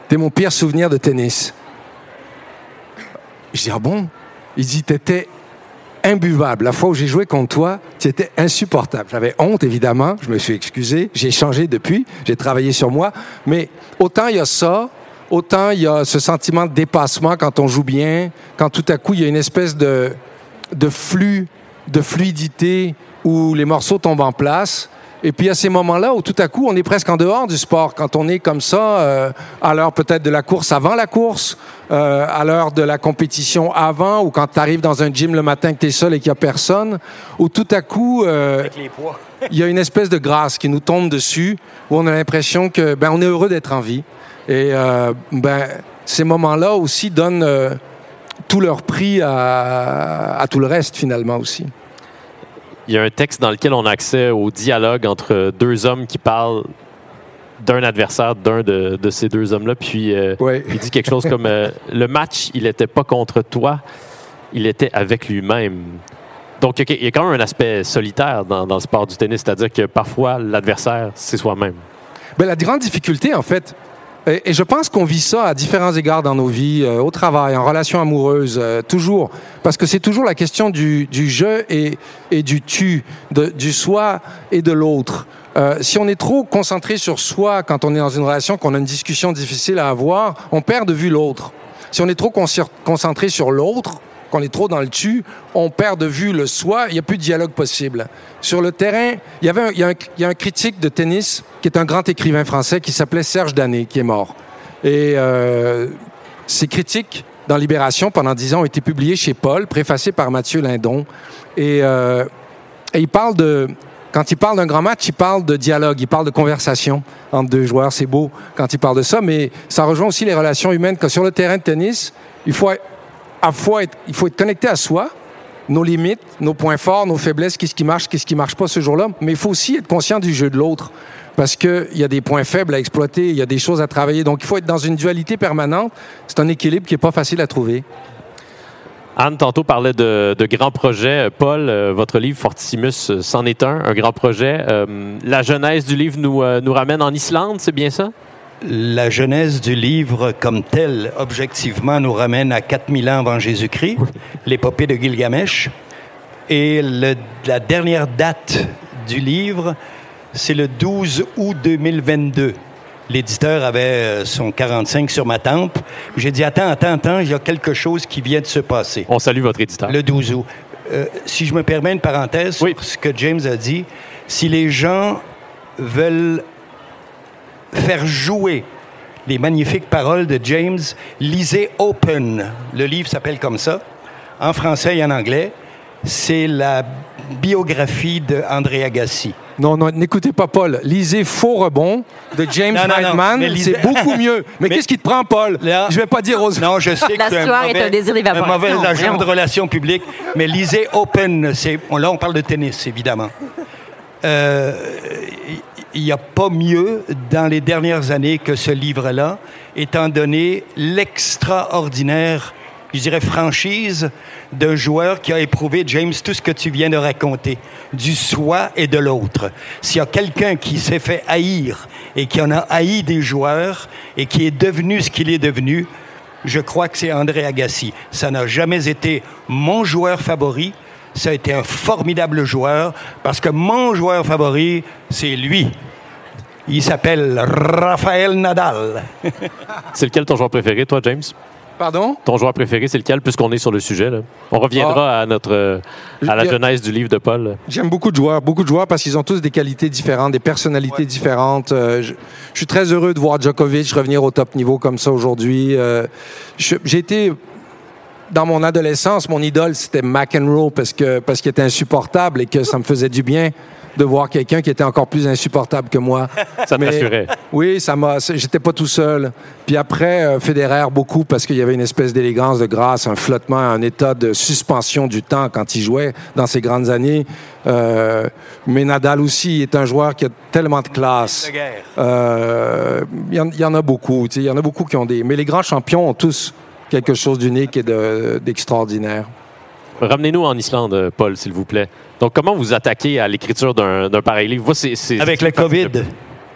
Speaker 5: t'es mon pire souvenir de tennis. Je dis, ah bon? Il dit, t'étais imbuvable. La fois où j'ai joué contre toi, tu étais insupportable. J'avais honte, évidemment. Je me suis excusé. J'ai changé depuis. J'ai travaillé sur moi. Mais autant il y a ça, autant il y a ce sentiment de dépassement quand on joue bien, quand tout à coup il y a une espèce de, de flux, de fluidité où les morceaux tombent en place. Et puis, à ces moments-là où tout à coup, on est presque en dehors du sport, quand on est comme ça, euh, à l'heure peut-être de la course avant la course, euh, à l'heure de la compétition avant, ou quand tu arrives dans un gym le matin que tu es seul et qu'il n'y a personne, où tout à coup, euh, il y a une espèce de grâce qui nous tombe dessus, où on a l'impression que ben, on est heureux d'être en vie. Et euh, ben, ces moments-là aussi donnent euh, tout leur prix à, à tout le reste, finalement, aussi.
Speaker 2: Il y a un texte dans lequel on a accès au dialogue entre deux hommes qui parlent d'un adversaire d'un de, de ces deux hommes-là. Puis euh,
Speaker 5: Ouais.
Speaker 2: il dit quelque chose comme euh, Le match, il n'était pas contre toi, il était avec lui-même. Donc, il y a quand même un aspect solitaire dans, dans le sport du tennis, c'est-à-dire que parfois, l'adversaire, c'est soi-même.
Speaker 5: Ben, la grande difficulté, en fait, et, je pense qu'on vit ça à différents égards dans nos vies, euh, au travail, en relation amoureuse, euh, toujours. Parce que c'est toujours la question du, du je et, et du tu, de, du soi et de l'autre. Euh, si on est trop concentré sur soi quand on est dans une relation, qu'on a une discussion difficile à avoir, on perd de vue l'autre. Si on est trop concentré sur l'autre, qu'on est trop dans le tu, on perd de vue le soi, il n'y a plus de dialogue possible. Sur le terrain, il y, avait un, y a un critique de tennis qui est un grand écrivain français qui s'appelait Serge Danet, qui est mort. Et euh, ses critiques dans Libération pendant dix ans ont été publiées chez Paul, préfacées par Mathieu Lindon. Et, euh, et il parle de... Quand il parle d'un grand match, il parle de dialogue, il parle de conversation entre deux joueurs. C'est beau quand il parle de ça, mais ça rejoint aussi les relations humaines. Que sur le terrain de tennis, il faut à fois il faut être connecté à soi, nos limites, nos points forts, nos faiblesses, qu'est-ce qui marche, qu'est-ce qui marche pas ce jour-là. Mais il faut aussi être conscient du jeu de l'autre. Parce qu'il y a des points faibles à exploiter, il y a des choses à travailler. Donc, il faut être dans une dualité permanente. C'est un équilibre qui n'est pas facile à trouver.
Speaker 2: Anne, tantôt, parlait de, grands projets. Paul, euh, votre livre Fortissimus, euh, c'en est un, un grand projet. Euh, la genèse du livre nous ramène en Islande, c'est bien ça?
Speaker 3: La genèse du livre comme tel, objectivement, nous ramène à 4000 ans avant Jésus-Christ, l'épopée de Gilgamesh. Et la dernière date du livre, c'est le 12 août 2022. L'éditeur avait euh, son 45 sur ma tempe. J'ai dit, attends, attends, attends, il y a quelque chose qui vient de se passer.
Speaker 2: On salue votre éditeur.
Speaker 3: Le 12 août. Euh, si je me permets une parenthèse sur ce que James a dit, si les gens veulent faire jouer les magnifiques paroles de James, lisez Open. Le livre s'appelle comme ça, en français et en anglais. C'est la biographie d'André Agassi.
Speaker 5: Non, non, n'écoutez pas Paul. Lisez Faux rebond de James Reitman. C'est beaucoup mieux. Mais, qu'est-ce qui te prend, Paul? Je vais pas dire aux...
Speaker 3: Non, je sais que
Speaker 4: c'est un, est un, désir un mauvais
Speaker 3: agent de relations publiques. Mais lisez Open. Là, on parle de tennis, évidemment. Euh, il n'y a pas mieux dans les dernières années que ce livre-là, étant donné l'extraordinaire, je dirais, franchise d'un joueur qui a éprouvé, James, tout ce que tu viens de raconter, du soi et de l'autre. S'il y a quelqu'un qui s'est fait haïr et qui en a haï des joueurs et qui est devenu ce qu'il est devenu, je crois que c'est André Agassi. Ça n'a jamais été mon joueur favori, ça a été un formidable joueur parce que mon joueur favori, c'est lui. Il s'appelle Raphaël Nadal.
Speaker 2: c'est lequel ton joueur préféré, toi, James?
Speaker 5: Pardon?
Speaker 2: Ton joueur préféré, c'est lequel, puisqu'on est sur le sujet? On reviendra ah. à notre à la genèse du livre de Paul.
Speaker 5: J'aime beaucoup de joueurs, beaucoup de joueurs parce qu'ils ont tous des qualités différentes, des personnalités différentes. Euh, je, suis très heureux de voir Djokovic revenir au top niveau comme ça aujourd'hui. Euh, j'ai été dans mon adolescence, mon idole, c'était McEnroe parce que parce qu'il était insupportable et que ça me faisait du bien de voir quelqu'un qui était encore plus insupportable que moi.
Speaker 2: ça m'assurait.
Speaker 5: Oui, ça m'a. J'étais pas tout seul. Puis après, euh, Federer beaucoup parce qu'il y avait une espèce d'élégance, de grâce, un flottement, un état de suspension du temps quand il jouait dans ses grandes années. Euh, mais Nadal aussi est un joueur qui a tellement de classe. Euh, il y, y, en a beaucoup. Il y en a beaucoup qui ont des. Mais les grands champions ont tous quelque chose d'unique et d'extraordinaire.
Speaker 2: Ramenez-nous en Islande, Paul, s'il vous plaît. Donc, comment vous attaquez à l'écriture d'un pareil livre?
Speaker 3: Avec la COVID.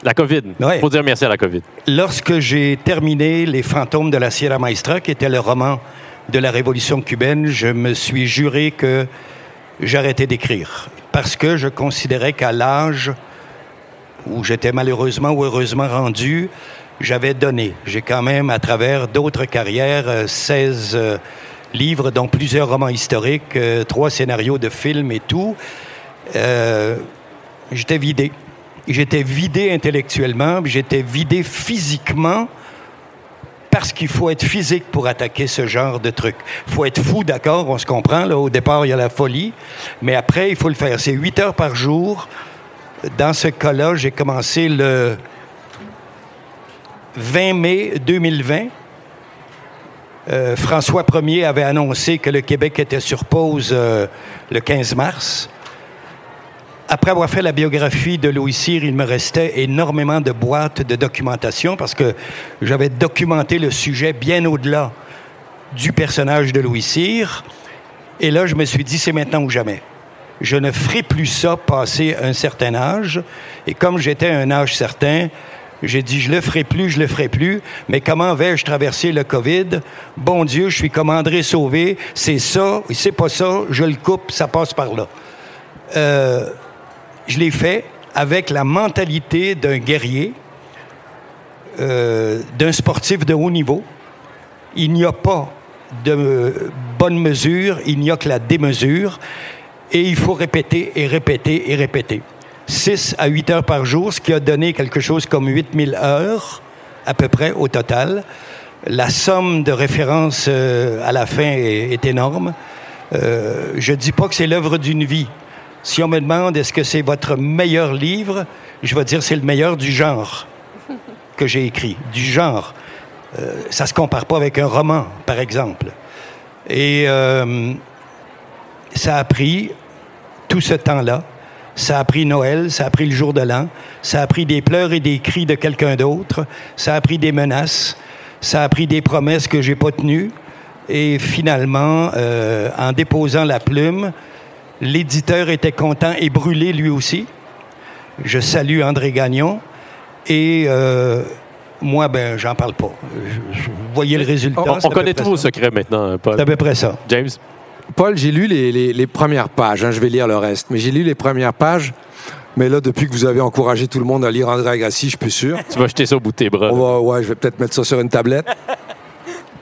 Speaker 2: La COVID. Il faut dire merci à la COVID.
Speaker 3: Lorsque j'ai terminé Les fantômes de la Sierra Maestra, qui était le roman de la Révolution cubaine, je me suis juré que j'arrêtais d'écrire. Parce que je considérais qu'à l'âge où j'étais malheureusement ou heureusement rendu, j'avais donné. J'ai quand même, à travers d'autres carrières, 16 euh, euh, livres, dont plusieurs romans historiques, euh, trois scénarios de films et tout. j'étais vidé. J'étais vidé intellectuellement, j'étais vidé physiquement parce qu'il faut être physique pour attaquer ce genre de truc. Il faut être fou, d'accord, on se comprend. Là, au départ, il y a la folie, mais après, il faut le faire. C'est huit heures par jour. Dans ce cas-là, j'ai commencé le 20 mai 2020, euh, François Ier avait annoncé que le Québec était sur pause euh, le 15 mars. Après avoir fait la biographie de Louis Cyr, il me restait énormément de boîtes de documentation parce que j'avais documenté le sujet bien au-delà du personnage de Louis Cyr. Et là, je me suis dit, c'est maintenant ou jamais. Je ne ferai plus ça passé un certain âge. Et comme j'étais à un âge certain, j'ai dit, je le ferai plus, je le ferai plus. Mais comment vais-je traverser le COVID? Bon Dieu, je suis comme André Sauvé. C'est ça, c'est pas ça, je le coupe, ça passe par là. Euh, je l'ai fait avec la mentalité d'un guerrier, euh, d'un sportif de haut niveau. Il n'y a pas de bonne mesure, il n'y a que la démesure. Et il faut répéter et répéter et répéter. 6 à 8 heures par jour, ce qui a donné quelque chose comme 8000 heures à peu près au total. La somme de référence euh, à la fin est, énorme. Euh, je ne dis pas que c'est l'œuvre d'une vie. Si on me demande est-ce que c'est votre meilleur livre, je vais dire c'est le meilleur du genre que j'ai écrit, du genre. Euh, ça se compare pas avec un roman, par exemple. Et ça a pris tout ce temps-là. Ça a pris Noël, ça a pris le jour de l'an, ça a pris des pleurs et des cris de quelqu'un d'autre, ça a pris des menaces, ça a pris des promesses que j'ai pas tenues. Et finalement, euh, en déposant la plume, l'éditeur était content et brûlé lui aussi. Je salue André Gagnon. Et euh, moi, ben, j'en parle pas. Je- je- vous voyez le résultat.
Speaker 2: On, on connaît tous vos secrets maintenant, Paul.
Speaker 3: C'est à peu près ça.
Speaker 2: James,
Speaker 5: Paul, j'ai lu les, les- les premières pages. hein, je vais lire le reste. Mais j'ai lu les premières pages. Mais là, depuis que vous avez encouragé tout le monde à lire André Agassi, je suis plus sûr.
Speaker 2: tu vas jeter ça au bout de tes bras.
Speaker 5: Va- ouais, je vais peut-être mettre ça sur une tablette.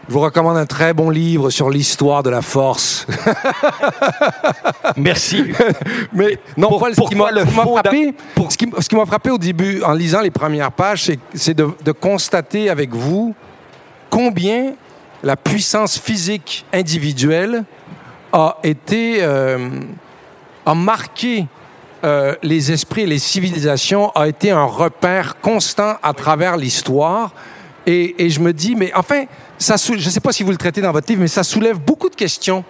Speaker 5: Je vous recommande un très bon livre sur l'histoire de la force.
Speaker 3: Merci.
Speaker 5: Mais non,
Speaker 3: Pour-
Speaker 5: Paul, ce qui m'a frappé, ce qui, ce qui m'a frappé au début, en lisant les premières pages, c'est- c'est de, de constater avec vous combien la puissance physique individuelle a été, euh, a marqué euh, les esprits et les civilisations, a été un repère constant à travers l'histoire. Et, je me dis, mais enfin, ça je ne sais pas si vous le traitez dans votre livre, mais ça soulève beaucoup de questions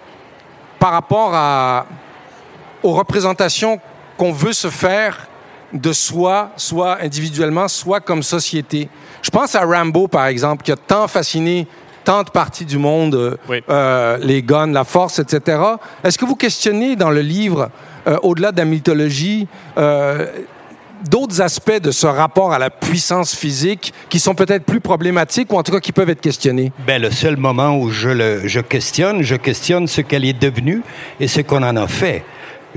Speaker 5: par rapport à, aux représentations qu'on veut se faire de soi, soit individuellement, soit comme société. Je pense à Rambo, par exemple, qui a tant fasciné tant de parties du monde, euh,
Speaker 2: Oui.
Speaker 5: euh, les guns, la force, etc. Est-ce que vous questionnez dans le livre, euh, au-delà de la mythologie, euh, d'autres aspects de ce rapport à la puissance physique qui sont peut-être plus problématiques ou en tout cas qui peuvent être questionnés?
Speaker 3: Ben, le seul moment où je le je questionne, je questionne ce qu'elle est devenue et ce qu'on en a fait.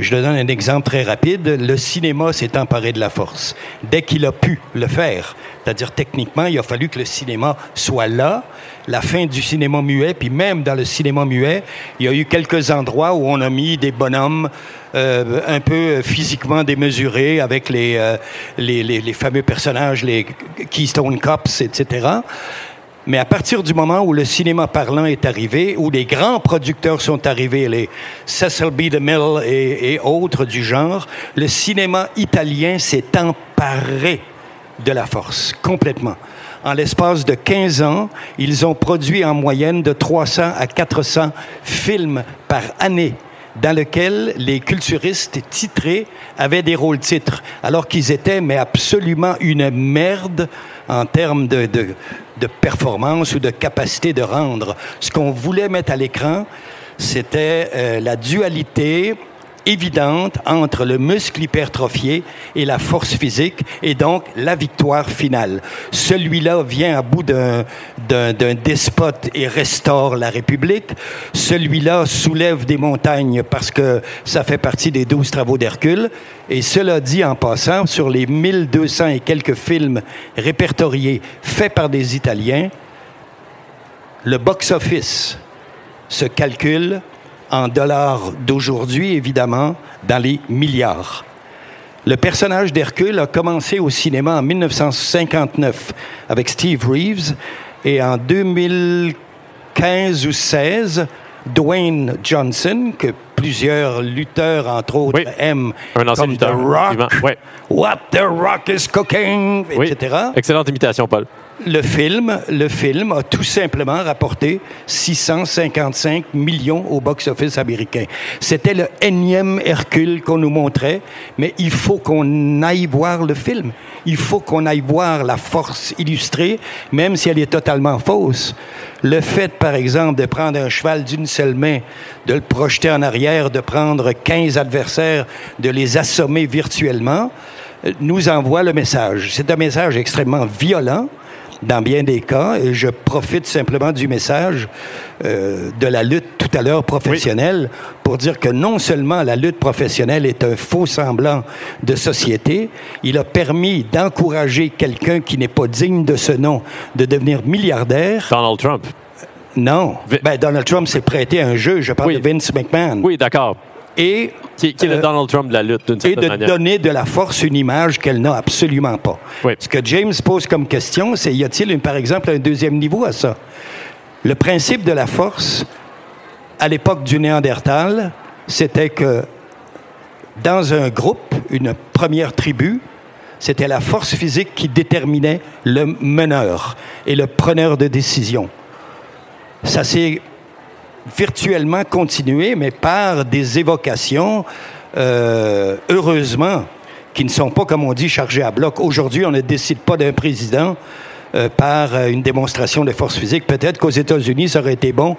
Speaker 3: Je donne un exemple très rapide. Le cinéma s'est emparé de la force. Dès qu'il a pu le faire, c'est-à-dire techniquement, il a fallu que le cinéma soit là. La fin du cinéma muet, puis même dans le cinéma muet, il y a eu quelques endroits où on a mis des bonhommes euh, un peu physiquement démesurés avec euh, les, les, les fameux personnages, les Keystone Cops, etc. Mais à partir du moment où le cinéma parlant est arrivé, où les grands producteurs sont arrivés, les Cecil B. DeMille et, et autres du genre, le cinéma italien s'est emparé de la force, complètement. En l'espace de 15 ans, ils ont produit en moyenne de 300 à 400 films par année dans lequel les culturistes titrés avaient des rôles titres, alors qu'ils étaient mais absolument une merde en termes de, de, de performance ou de capacité de rendre. Ce qu'on voulait mettre à l'écran, c'était euh, la dualité évidente entre le muscle hypertrophié et la force physique, et donc la victoire finale. Celui-là vient à bout d'un, despote et restaure la République. Celui-là soulève des montagnes parce que ça fait partie des douze travaux d'Hercule. Et cela dit en passant, sur les 1200 et quelques films répertoriés faits par des Italiens, le box-office se calcule en dollars d'aujourd'hui, évidemment, dans les milliards. Le personnage d'Hercule a commencé au cinéma en 1959 avec Steve Reeves et en 2015 ou 16, Dwayne Johnson, que plusieurs lutteurs, entre autres,
Speaker 2: Oui.
Speaker 3: aiment,
Speaker 2: Un ancien
Speaker 3: comme
Speaker 2: lutteur,
Speaker 3: The Rock. What the Rock is cooking,
Speaker 2: Oui.
Speaker 3: etc.
Speaker 2: Excellente imitation, Paul.
Speaker 3: Le film, le film a tout simplement rapporté 655 millions au box-office américain. C'était le énième Hercule qu'on nous montrait, mais il faut qu'on aille voir le film. Il faut qu'on aille voir la force illustrée, même si elle est totalement fausse. Le fait, par exemple, de prendre un cheval d'une seule main, de le projeter en arrière, de prendre 15 adversaires, de les assommer virtuellement, euh, nous envoie le message. C'est un message extrêmement violent dans bien des cas, et je profite simplement du message euh, de la lutte tout à l'heure professionnelle pour dire que non seulement la lutte professionnelle est un faux semblant de société, il a permis d'encourager quelqu'un qui n'est pas digne de ce nom de devenir milliardaire.
Speaker 2: Donald Trump.
Speaker 3: Non. Ben, Donald Trump s'est prêté à un jeu. Je parle
Speaker 2: Oui.
Speaker 3: de Vince McMahon.
Speaker 2: Oui, d'accord.
Speaker 3: Et,
Speaker 2: Qui, qui est le
Speaker 3: Euh,
Speaker 2: Donald Trump de la lutte, d'une
Speaker 3: et
Speaker 2: certaine
Speaker 3: de
Speaker 2: manière.
Speaker 3: donner de la force une image qu'elle n'a absolument pas.
Speaker 2: Oui.
Speaker 3: Ce que James pose comme question, c'est y a-t-il, par exemple, un deuxième niveau à ça? Le principe de la force, à l'époque du Néandertal, c'était que dans un groupe, une première tribu, c'était la force physique qui déterminait le meneur et le preneur de décision. Ça s'est virtuellement continué, mais par des évocations, euh, heureusement, qui ne sont pas, comme on dit, chargées à bloc. Aujourd'hui, on ne décide pas d'un président euh, par euh, une démonstration de force physique. Peut-être qu'aux États-Unis, ça aurait été bon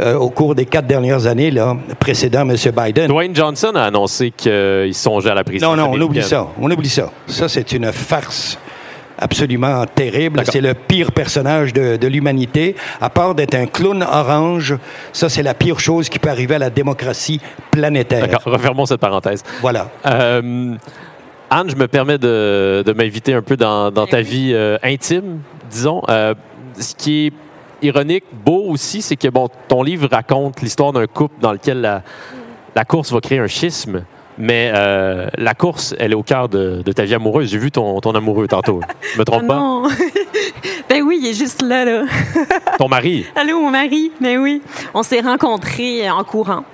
Speaker 3: euh, au cours des quatre dernières années, là, précédant M. Biden.
Speaker 2: Dwayne Johnson a annoncé qu'il songeait à la présidence
Speaker 3: Non, non, on oublie ça. On oublie ça. Ça, c'est une farce absolument terrible. C'est le pire personnage de, de l'humanité. À part d'être un clown orange, ça, c'est la pire chose qui peut arriver à la démocratie planétaire.
Speaker 2: D'accord, refermons cette parenthèse.
Speaker 3: Voilà.
Speaker 2: Euh, Anne, je me permets de, de m'inviter un peu dans, dans ta vie euh, intime, disons. Euh, ce qui est ironique, beau aussi, c'est que bon, ton livre raconte l'histoire d'un couple dans lequel la, la course va créer un schisme. Mais euh, la course, elle est au cœur de, de ta vie amoureuse. J'ai vu ton, ton amoureux tantôt. Je me trompe pas?
Speaker 4: non. ben oui, il est juste là, là.
Speaker 2: Ton mari?
Speaker 4: Allô, mon mari? Ben oui. On s'est rencontrés en courant.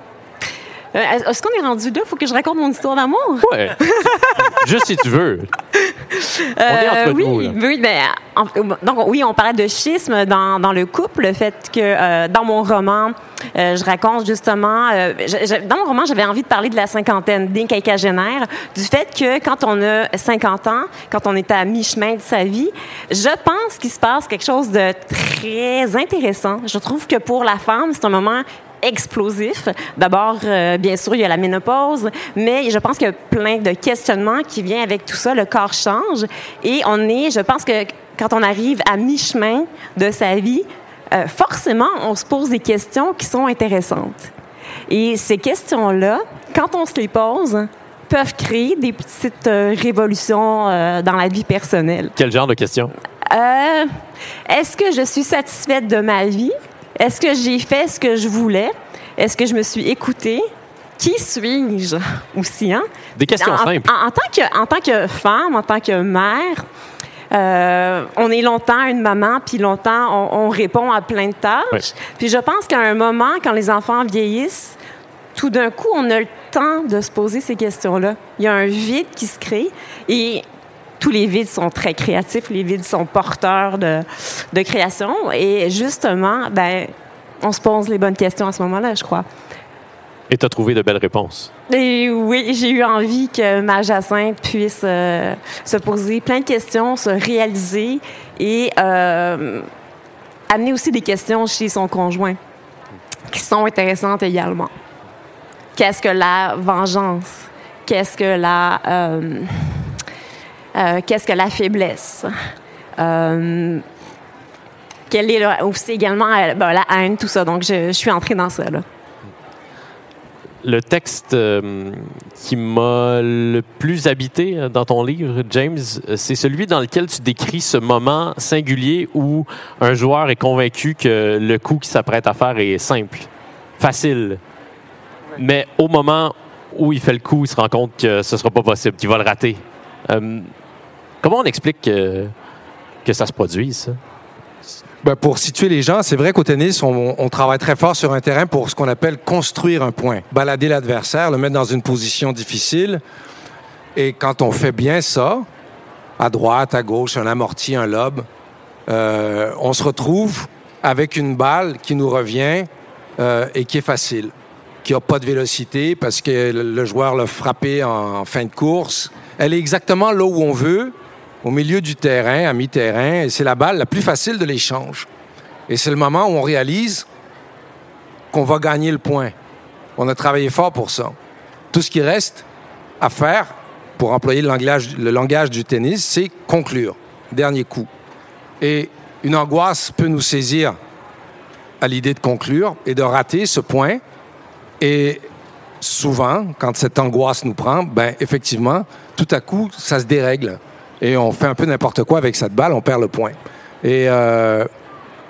Speaker 4: Euh, Est-ce qu'on est rendu là? Faut que je raconte mon histoire d'amour?
Speaker 2: Ouais. Juste si tu veux. On est entre
Speaker 4: Euh, oui,
Speaker 2: nous, là.
Speaker 4: oui, ben, en- donc oui, on parlait de schisme dans, dans le couple, le fait que euh, dans mon roman, euh, je raconte justement, euh, je- je- dans mon roman, j'avais envie de parler de la cinquantaine, des quinquagénaires, du fait que quand on a 50 ans, quand on est à mi-chemin de sa vie, je pense qu'il se passe quelque chose de très intéressant. Je trouve que pour la femme, c'est un moment explosif. D'abord, euh, bien sûr, il y a la ménopause, mais je pense qu'il y a plein de questionnements qui viennent avec tout ça. Le corps change et on est, je pense que quand on arrive à mi-chemin de sa vie, euh, forcément, on se pose des questions qui sont intéressantes. Et ces questions-là, quand on se les pose, peuvent créer des petites euh, révolutions euh, dans la vie personnelle.
Speaker 2: Quel genre de question?
Speaker 4: Euh, Est-ce que je suis satisfaite de ma vie? Est-ce que j'ai fait ce que je voulais? Est-ce que je me suis écoutée? Qui suis-je aussi, hein?
Speaker 2: Des questions
Speaker 4: en,
Speaker 2: simples.
Speaker 4: En, en tant que, en tant que femme, en tant que mère, euh, on est longtemps une maman, puis longtemps on, on répond à plein de tâches. Puis je pense qu'à un moment, quand les enfants vieillissent, tout d'un coup, on a le temps de se poser ces questions-là. Il y a un vide qui se crée et tous les vides sont très créatifs, les vides sont porteurs de, de création et justement, ben, on se pose les bonnes questions à ce moment-là, je crois.
Speaker 2: Et tu as trouvé de belles réponses.
Speaker 4: Et oui, j'ai eu envie que ma Jacinthe puisse euh, se poser plein de questions, se réaliser et euh, amener aussi des questions chez son conjoint qui sont intéressantes également. Qu'est-ce que la vengeance? Qu'est-ce que la, euh, euh, qu'est-ce que la faiblesse? Euh, quelle est aussi également euh, ben, la haine, tout ça. Donc, je, suis entrée dans ça. Là.
Speaker 2: Le texte euh, qui m'a le plus habité dans ton livre, James, c'est celui dans lequel tu décris ce moment singulier où un joueur est convaincu que le coup qu'il s'apprête à faire est simple, facile. Mais au moment où il fait le coup, il se rend compte que ce ne sera pas possible, qu'il va le rater. Comment on explique que, ça se produise, ça?
Speaker 5: Ben, pour situer les gens, c'est vrai qu'au tennis, on, travaille très fort sur un terrain pour ce qu'on appelle construire un point. Balader l'adversaire, le mettre dans une position difficile. Et quand on fait bien ça, à droite, à gauche, un amorti, un lobe, euh, on se retrouve avec une balle qui nous revient euh, et qui est facile, qui n'a pas de vélocité parce que le, joueur l'a frappé en fin de course. Elle est exactement là où on veut, au milieu du terrain, à mi-terrain, et c'est la balle la plus facile de l'échange. Et c'est le moment où on réalise qu'on va gagner le point. On a travaillé fort pour ça. Tout ce qui reste à faire, pour employer le langage, le langage du tennis, c'est conclure. Dernier coup. Et une angoisse peut nous saisir à l'idée de conclure et de rater ce point. Et souvent, quand cette angoisse nous prend, ben effectivement, tout à coup, ça se dérègle et on fait un peu n'importe quoi avec cette balle, on perd le point. Et euh,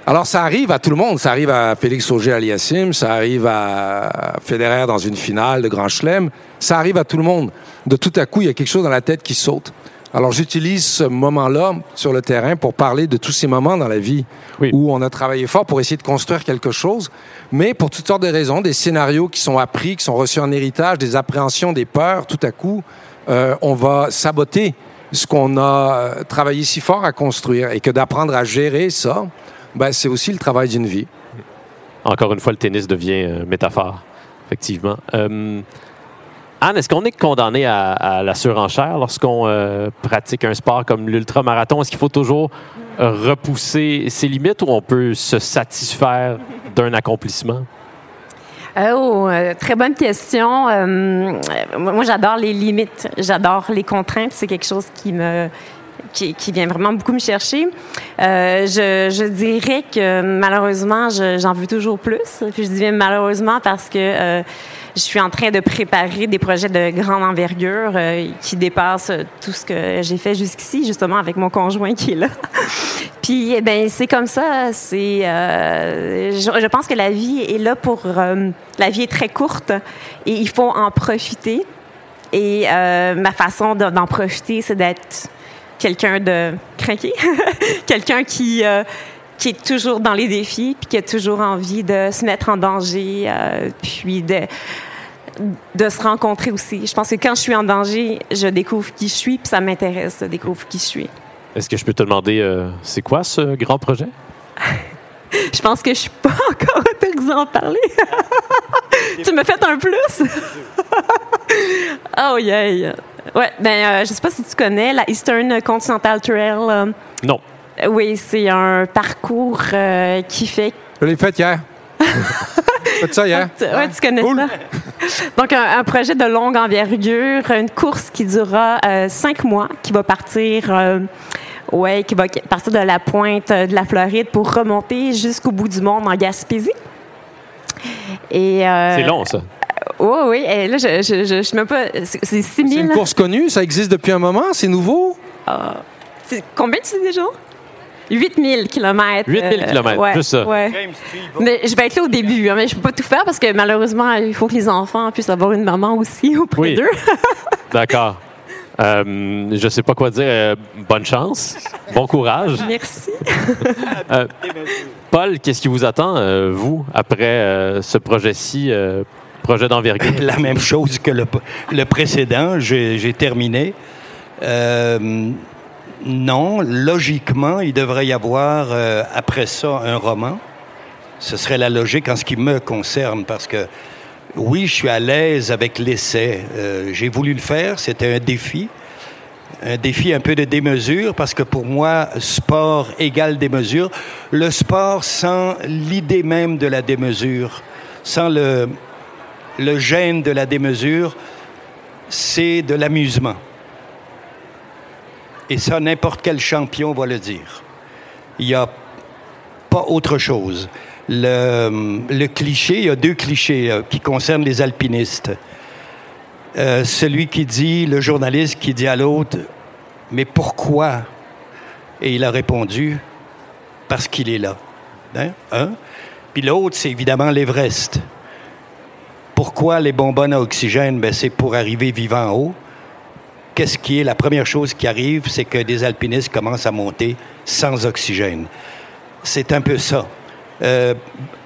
Speaker 5: alors, ça arrive à tout le monde. Ça arrive à Félix Auger-Aliassime, ça arrive à Federer dans une finale de Grand Chelem. Ça arrive à tout le monde. De tout à coup, il y a quelque chose dans la tête qui saute. Alors, j'utilise ce moment-là sur le terrain pour parler de tous ces moments dans la vie où on a travaillé fort pour essayer de construire quelque chose, mais pour toutes sortes de raisons, des scénarios qui sont appris, qui sont reçus en héritage, des appréhensions, des peurs, tout à coup, euh, on va saboter ce qu'on a euh, travaillé si fort à construire et que d'apprendre à gérer ça, ben, c'est aussi le travail d'une vie.
Speaker 2: Encore une fois, le tennis devient euh, métaphore, effectivement. Euh, Anne, est-ce qu'on est condamné à, la surenchère lorsqu'on pratique un sport comme l'ultramarathon? Est-ce qu'il faut toujours repousser ses limites ou on peut se satisfaire d'un accomplissement?
Speaker 4: Oh, très bonne question. moi, j'adore les limites, j'adore les contraintes. C'est quelque chose qui me qui, vient vraiment beaucoup me chercher. Euh, je, dirais que malheureusement, j'en veux toujours plus. Puis je dis malheureusement parce que euh, je suis en train de préparer des projets de grande envergure euh, qui dépassent tout ce que j'ai fait jusqu'ici, justement avec mon conjoint qui est là. Puis, eh ben, c'est comme ça. C'est, je, je, pense que la vie est là pour. la vie est très courte et il faut en profiter. Et ma façon d'en profiter, c'est d'être quelqu'un de craqué, quelqu'un qui euh, qui est toujours dans les défis, puis qui a toujours envie de se mettre en danger, euh, puis de de se rencontrer aussi. Je pense que quand je suis en danger, je découvre qui je suis, puis ça m'intéresse de découvrir qui je suis.
Speaker 2: Est-ce que je peux te demander, euh, c'est quoi ce grand projet?
Speaker 4: je pense que je suis pas encore autorisée à en parler. tu me fais un plus? oh yeah! Ouais, ben, euh, je sais pas si tu connais la Eastern Continental Trail. Euh.
Speaker 2: non.
Speaker 4: oui, c'est un parcours euh, qui fait.
Speaker 5: Je l'ai fait hier. fait ça hier.
Speaker 4: Oui, tu connais ça. Donc, un, projet de longue envergure, une course qui durera cinq mois, qui va partir. Ouais, qui va partir de la pointe de la Floride pour remonter jusqu'au bout du monde en Gaspésie.
Speaker 2: Et c'est long, ça.
Speaker 4: Oui, oui. Et là, je, je, je, je pas. C'est 6 000.
Speaker 5: C'est une course connue, ça existe depuis un moment, c'est nouveau?
Speaker 4: Ah. combien tu dis déjà? 8000 km.
Speaker 2: 8000 km,
Speaker 4: ouais,
Speaker 2: juste ça.
Speaker 4: Ouais. Mais je vais être là au début, hein, mais je peux pas tout faire parce que malheureusement, il faut que les enfants puissent avoir une maman aussi auprès oui. d'eux.
Speaker 2: D'accord. Euh, je sais pas quoi dire. Euh, bonne chance. Bon courage.
Speaker 4: Merci.
Speaker 2: euh, Paul, qu'est-ce qui vous attend, euh, vous, après euh, ce projet-ci projet d'envergure?
Speaker 3: La même chose que le, précédent. J'ai terminé. Euh, non, logiquement, il devrait y avoir euh, après ça un roman. Ce serait la logique en ce qui me concerne parce que oui, je suis à l'aise avec l'essai. Euh, j'ai voulu le faire, c'était un défi. Un défi un peu de démesure parce que pour moi, sport égale démesure. Le sport sans l'idée même de la démesure, sans le, le gène de la démesure, c'est de l'amusement. Et ça, n'importe quel champion va le dire. Il n'y a pas autre chose. Le, cliché, il y a deux clichés euh, qui concernent les alpinistes. Euh, celui qui dit, le journaliste qui dit à l'autre, mais pourquoi? Et il a répondu, parce qu'il est là. Hein? hein? Puis l'autre, c'est évidemment l'Everest. Pourquoi les bonbonnes à oxygène? Ben, c'est pour arriver vivant en haut. Qu'est-ce qui est la première chose qui arrive? C'est que des alpinistes commencent à monter sans oxygène. C'est un peu ça. Euh,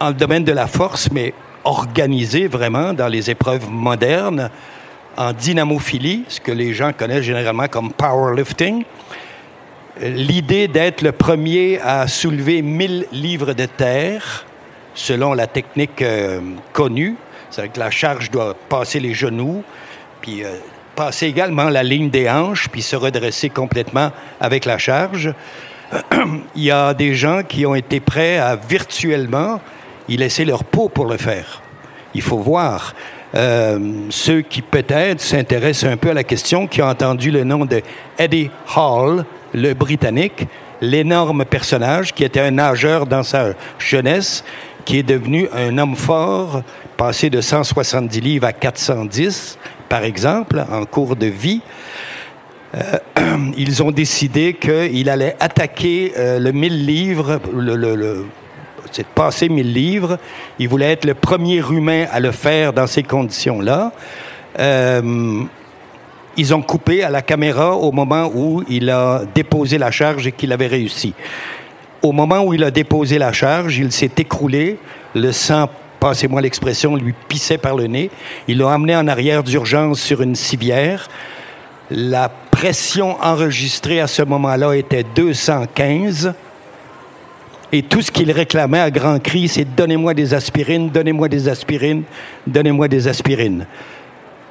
Speaker 3: en le domaine de la force, mais organisé vraiment dans les épreuves modernes, en dynamophilie, ce que les gens connaissent généralement comme powerlifting, l'idée d'être le premier à soulever 1000 livres de terre, selon la technique euh, connue, c'est que la charge doit passer les genoux, puis euh, passer également la ligne des hanches, puis se redresser complètement avec la charge. Il y a des gens qui ont été prêts à virtuellement y laisser leur peau pour le faire. Il faut voir. Euh, ceux qui peut-être s'intéressent un peu à la question, qui ont entendu le nom de Eddie Hall, le Britannique, l'énorme personnage qui était un nageur dans sa jeunesse, qui est devenu un homme fort, passé de 170 livres à 410, par exemple, en cours de vie. Euh, ils ont décidé qu'il allait attaquer euh, le 1000 livres, le, c'est de passer 1000 livres. Il voulait être le premier humain à le faire dans ces conditions-là. Euh, ils ont coupé à la caméra au moment où il a déposé la charge et qu'il avait réussi. Au moment où il a déposé la charge, il s'est écroulé, le sang, passez-moi l'expression, lui pissait par le nez. Ils l'ont amené en arrière d'urgence sur une civière. La pression enregistrée à ce moment-là était 215. Et tout ce qu'il réclamait à grands cris, c'est donnez-moi des aspirines, donnez-moi des aspirines, donnez-moi des aspirines.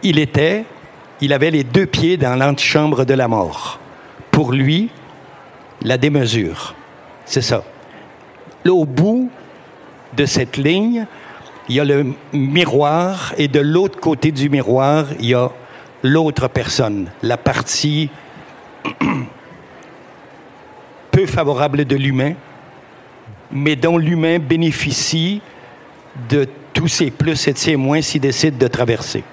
Speaker 3: Il était, il avait les deux pieds dans l'antichambre de la mort. Pour lui, la démesure. C'est ça. Là, au bout de cette ligne, il y a le miroir et de l'autre côté du miroir, il y a l'autre personne, la partie peu favorable de l'humain, mais dont l'humain bénéficie de tous ses plus et de ses moins s'il décide de traverser.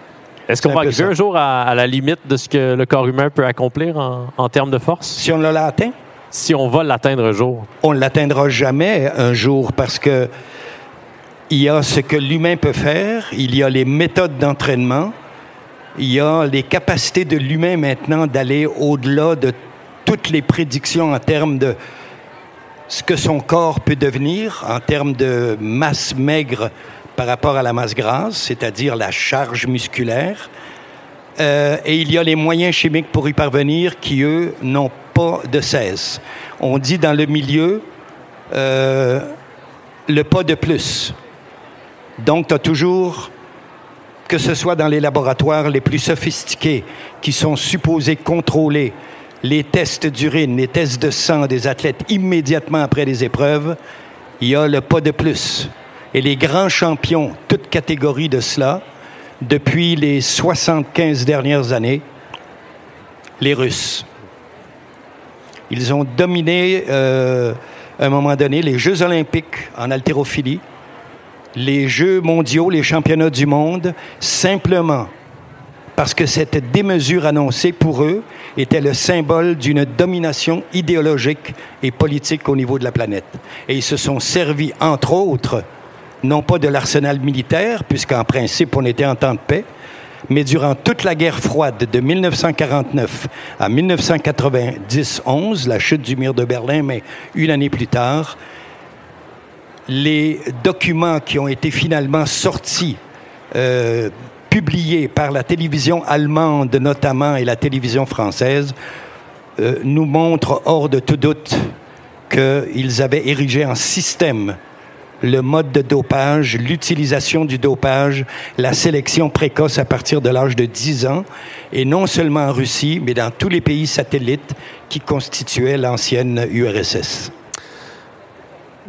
Speaker 2: Est-ce qu'on va arriver un jour à, à, la limite de ce que le corps humain peut accomplir en, en termes de force?
Speaker 3: Si on l'a atteint?
Speaker 2: Si on va l'atteindre un jour?
Speaker 3: On ne l'atteindra jamais un jour parce que il y a ce que l'humain peut faire, il y a les méthodes d'entraînement, il y a les capacités de l'humain maintenant d'aller au-delà de toutes les prédictions en termes de ce que son corps peut devenir, en termes de masse maigre par rapport à la masse grasse, c'est-à-dire la charge musculaire. Euh, et il y a les moyens chimiques pour y parvenir qui, eux, n'ont de cesse. On dit dans le milieu euh, le pas de plus. Donc, tu as toujours, que ce soit dans les laboratoires les plus sophistiqués, qui sont supposés contrôler les tests d'urine, les tests de sang des athlètes immédiatement après les épreuves, il y a le pas de plus. Et les grands champions, toutes catégories de cela, depuis les 75 dernières années, les Russes. Ils ont dominé, euh, à un moment donné, les Jeux olympiques en haltérophilie, les Jeux mondiaux, les championnats du monde, simplement parce que cette démesure annoncée pour eux était le symbole d'une domination idéologique et politique au niveau de la planète. Et ils se sont servis, entre autres, non pas de l'arsenal militaire, puisqu'en principe on était en temps de paix, mais durant toute la guerre froide de 1949 à 1990-11, la chute du mur de Berlin, mais une année plus tard, les documents qui ont été finalement sortis, euh, publiés par la télévision allemande notamment et la télévision française, euh, nous montrent hors de tout doute qu'ils avaient érigé en système le mode de dopage, l'utilisation du dopage, la sélection précoce à partir de l'âge de 10 ans, et non seulement en Russie, mais dans tous les pays satellites qui constituaient l'ancienne URSS.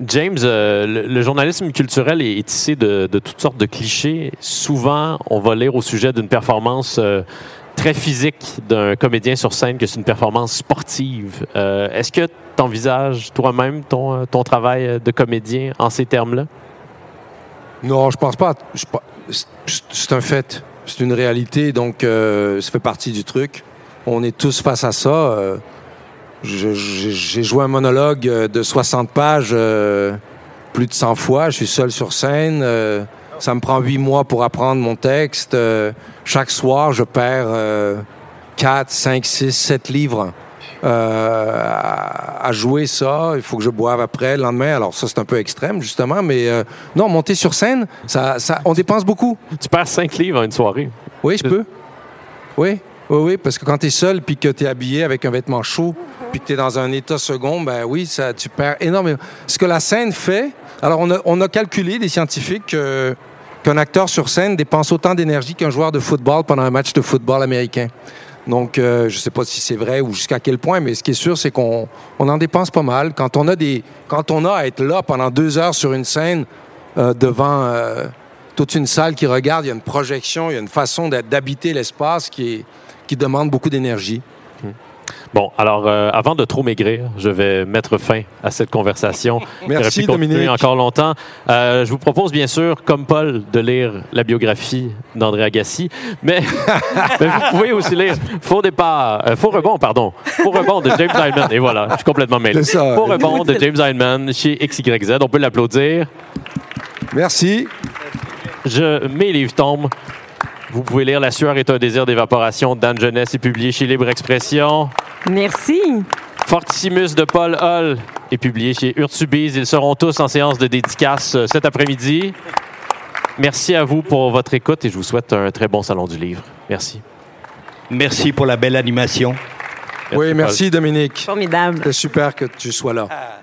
Speaker 2: James, euh, le, journalisme culturel est, tissé de, de, toutes sortes de clichés. Souvent, on va lire au sujet d'une performance euh, très physique d'un comédien sur scène que c'est une performance sportive. Euh, Est-ce que tu envisages toi-même ton, travail de comédien en ces termes-là?
Speaker 5: Non, je pense pas. C'est un fait. C'est une réalité, donc euh, ça fait partie du truc. On est tous face à ça. Euh, J'ai joué un monologue de 60 pages plus de 100 fois. Je suis seul sur scène. Ça me prend huit mois pour apprendre mon texte. Euh, chaque soir, je perds euh, 4, 5, 6, 7 livres euh, à, à, jouer ça. Il faut que je boive après, le lendemain. Alors ça, c'est un peu extrême, justement. Mais euh, non, monter sur scène, ça, ça, on dépense beaucoup.
Speaker 2: Tu perds 5 livres en une soirée.
Speaker 5: Oui, je peux. Oui, oui, oui, parce que quand tu es seul puis que tu es habillé avec un vêtement chaud puis que tu es dans un état second, ben oui, ça, tu perds énormément. Ce que la scène fait, alors on a, on a calculé, des scientifiques, euh, qu'un acteur sur scène dépense autant d'énergie qu'un joueur de football pendant un match de football américain. Donc, euh, je ne sais pas si c'est vrai ou jusqu'à quel point, mais ce qui est sûr, c'est qu'on on en dépense pas mal. Quand on a des, quand on a à être là pendant deux heures sur une scène euh, devant toute une salle qui regarde, il y a une projection, il y a une façon d'habiter l'espace qui, qui demande beaucoup d'énergie.
Speaker 2: Bon, alors, euh, avant de trop maigrir, je vais mettre fin à cette conversation.
Speaker 5: Merci,
Speaker 2: Dominique. encore longtemps. Euh, je vous propose, bien sûr, comme Paul, de lire la biographie d'André Agassi, mais, mais, vous pouvez aussi lire Faux départ, euh, Faux rebond, pardon, Faux rebond de James Hyman. Et voilà, je suis complètement mêlé. Faux rebond de James Hyman chez XYZ. On peut l'applaudir.
Speaker 5: Merci.
Speaker 2: Je, mes livres tombent. Vous pouvez lire La sueur est un désir d'évaporation d'Anne Jeunesse et publié chez Libre Expression.
Speaker 4: Merci.
Speaker 2: Fortissimus de Paul Hall est publié chez Urtubise. Ils seront tous en séance de dédicace euh, cet après-midi. Merci à vous pour votre écoute et je vous souhaite un très bon salon du livre. Merci.
Speaker 3: Merci pour la belle animation.
Speaker 5: oui, merci Dominique.
Speaker 4: Formidable.
Speaker 5: C'est super que tu sois là. Ah.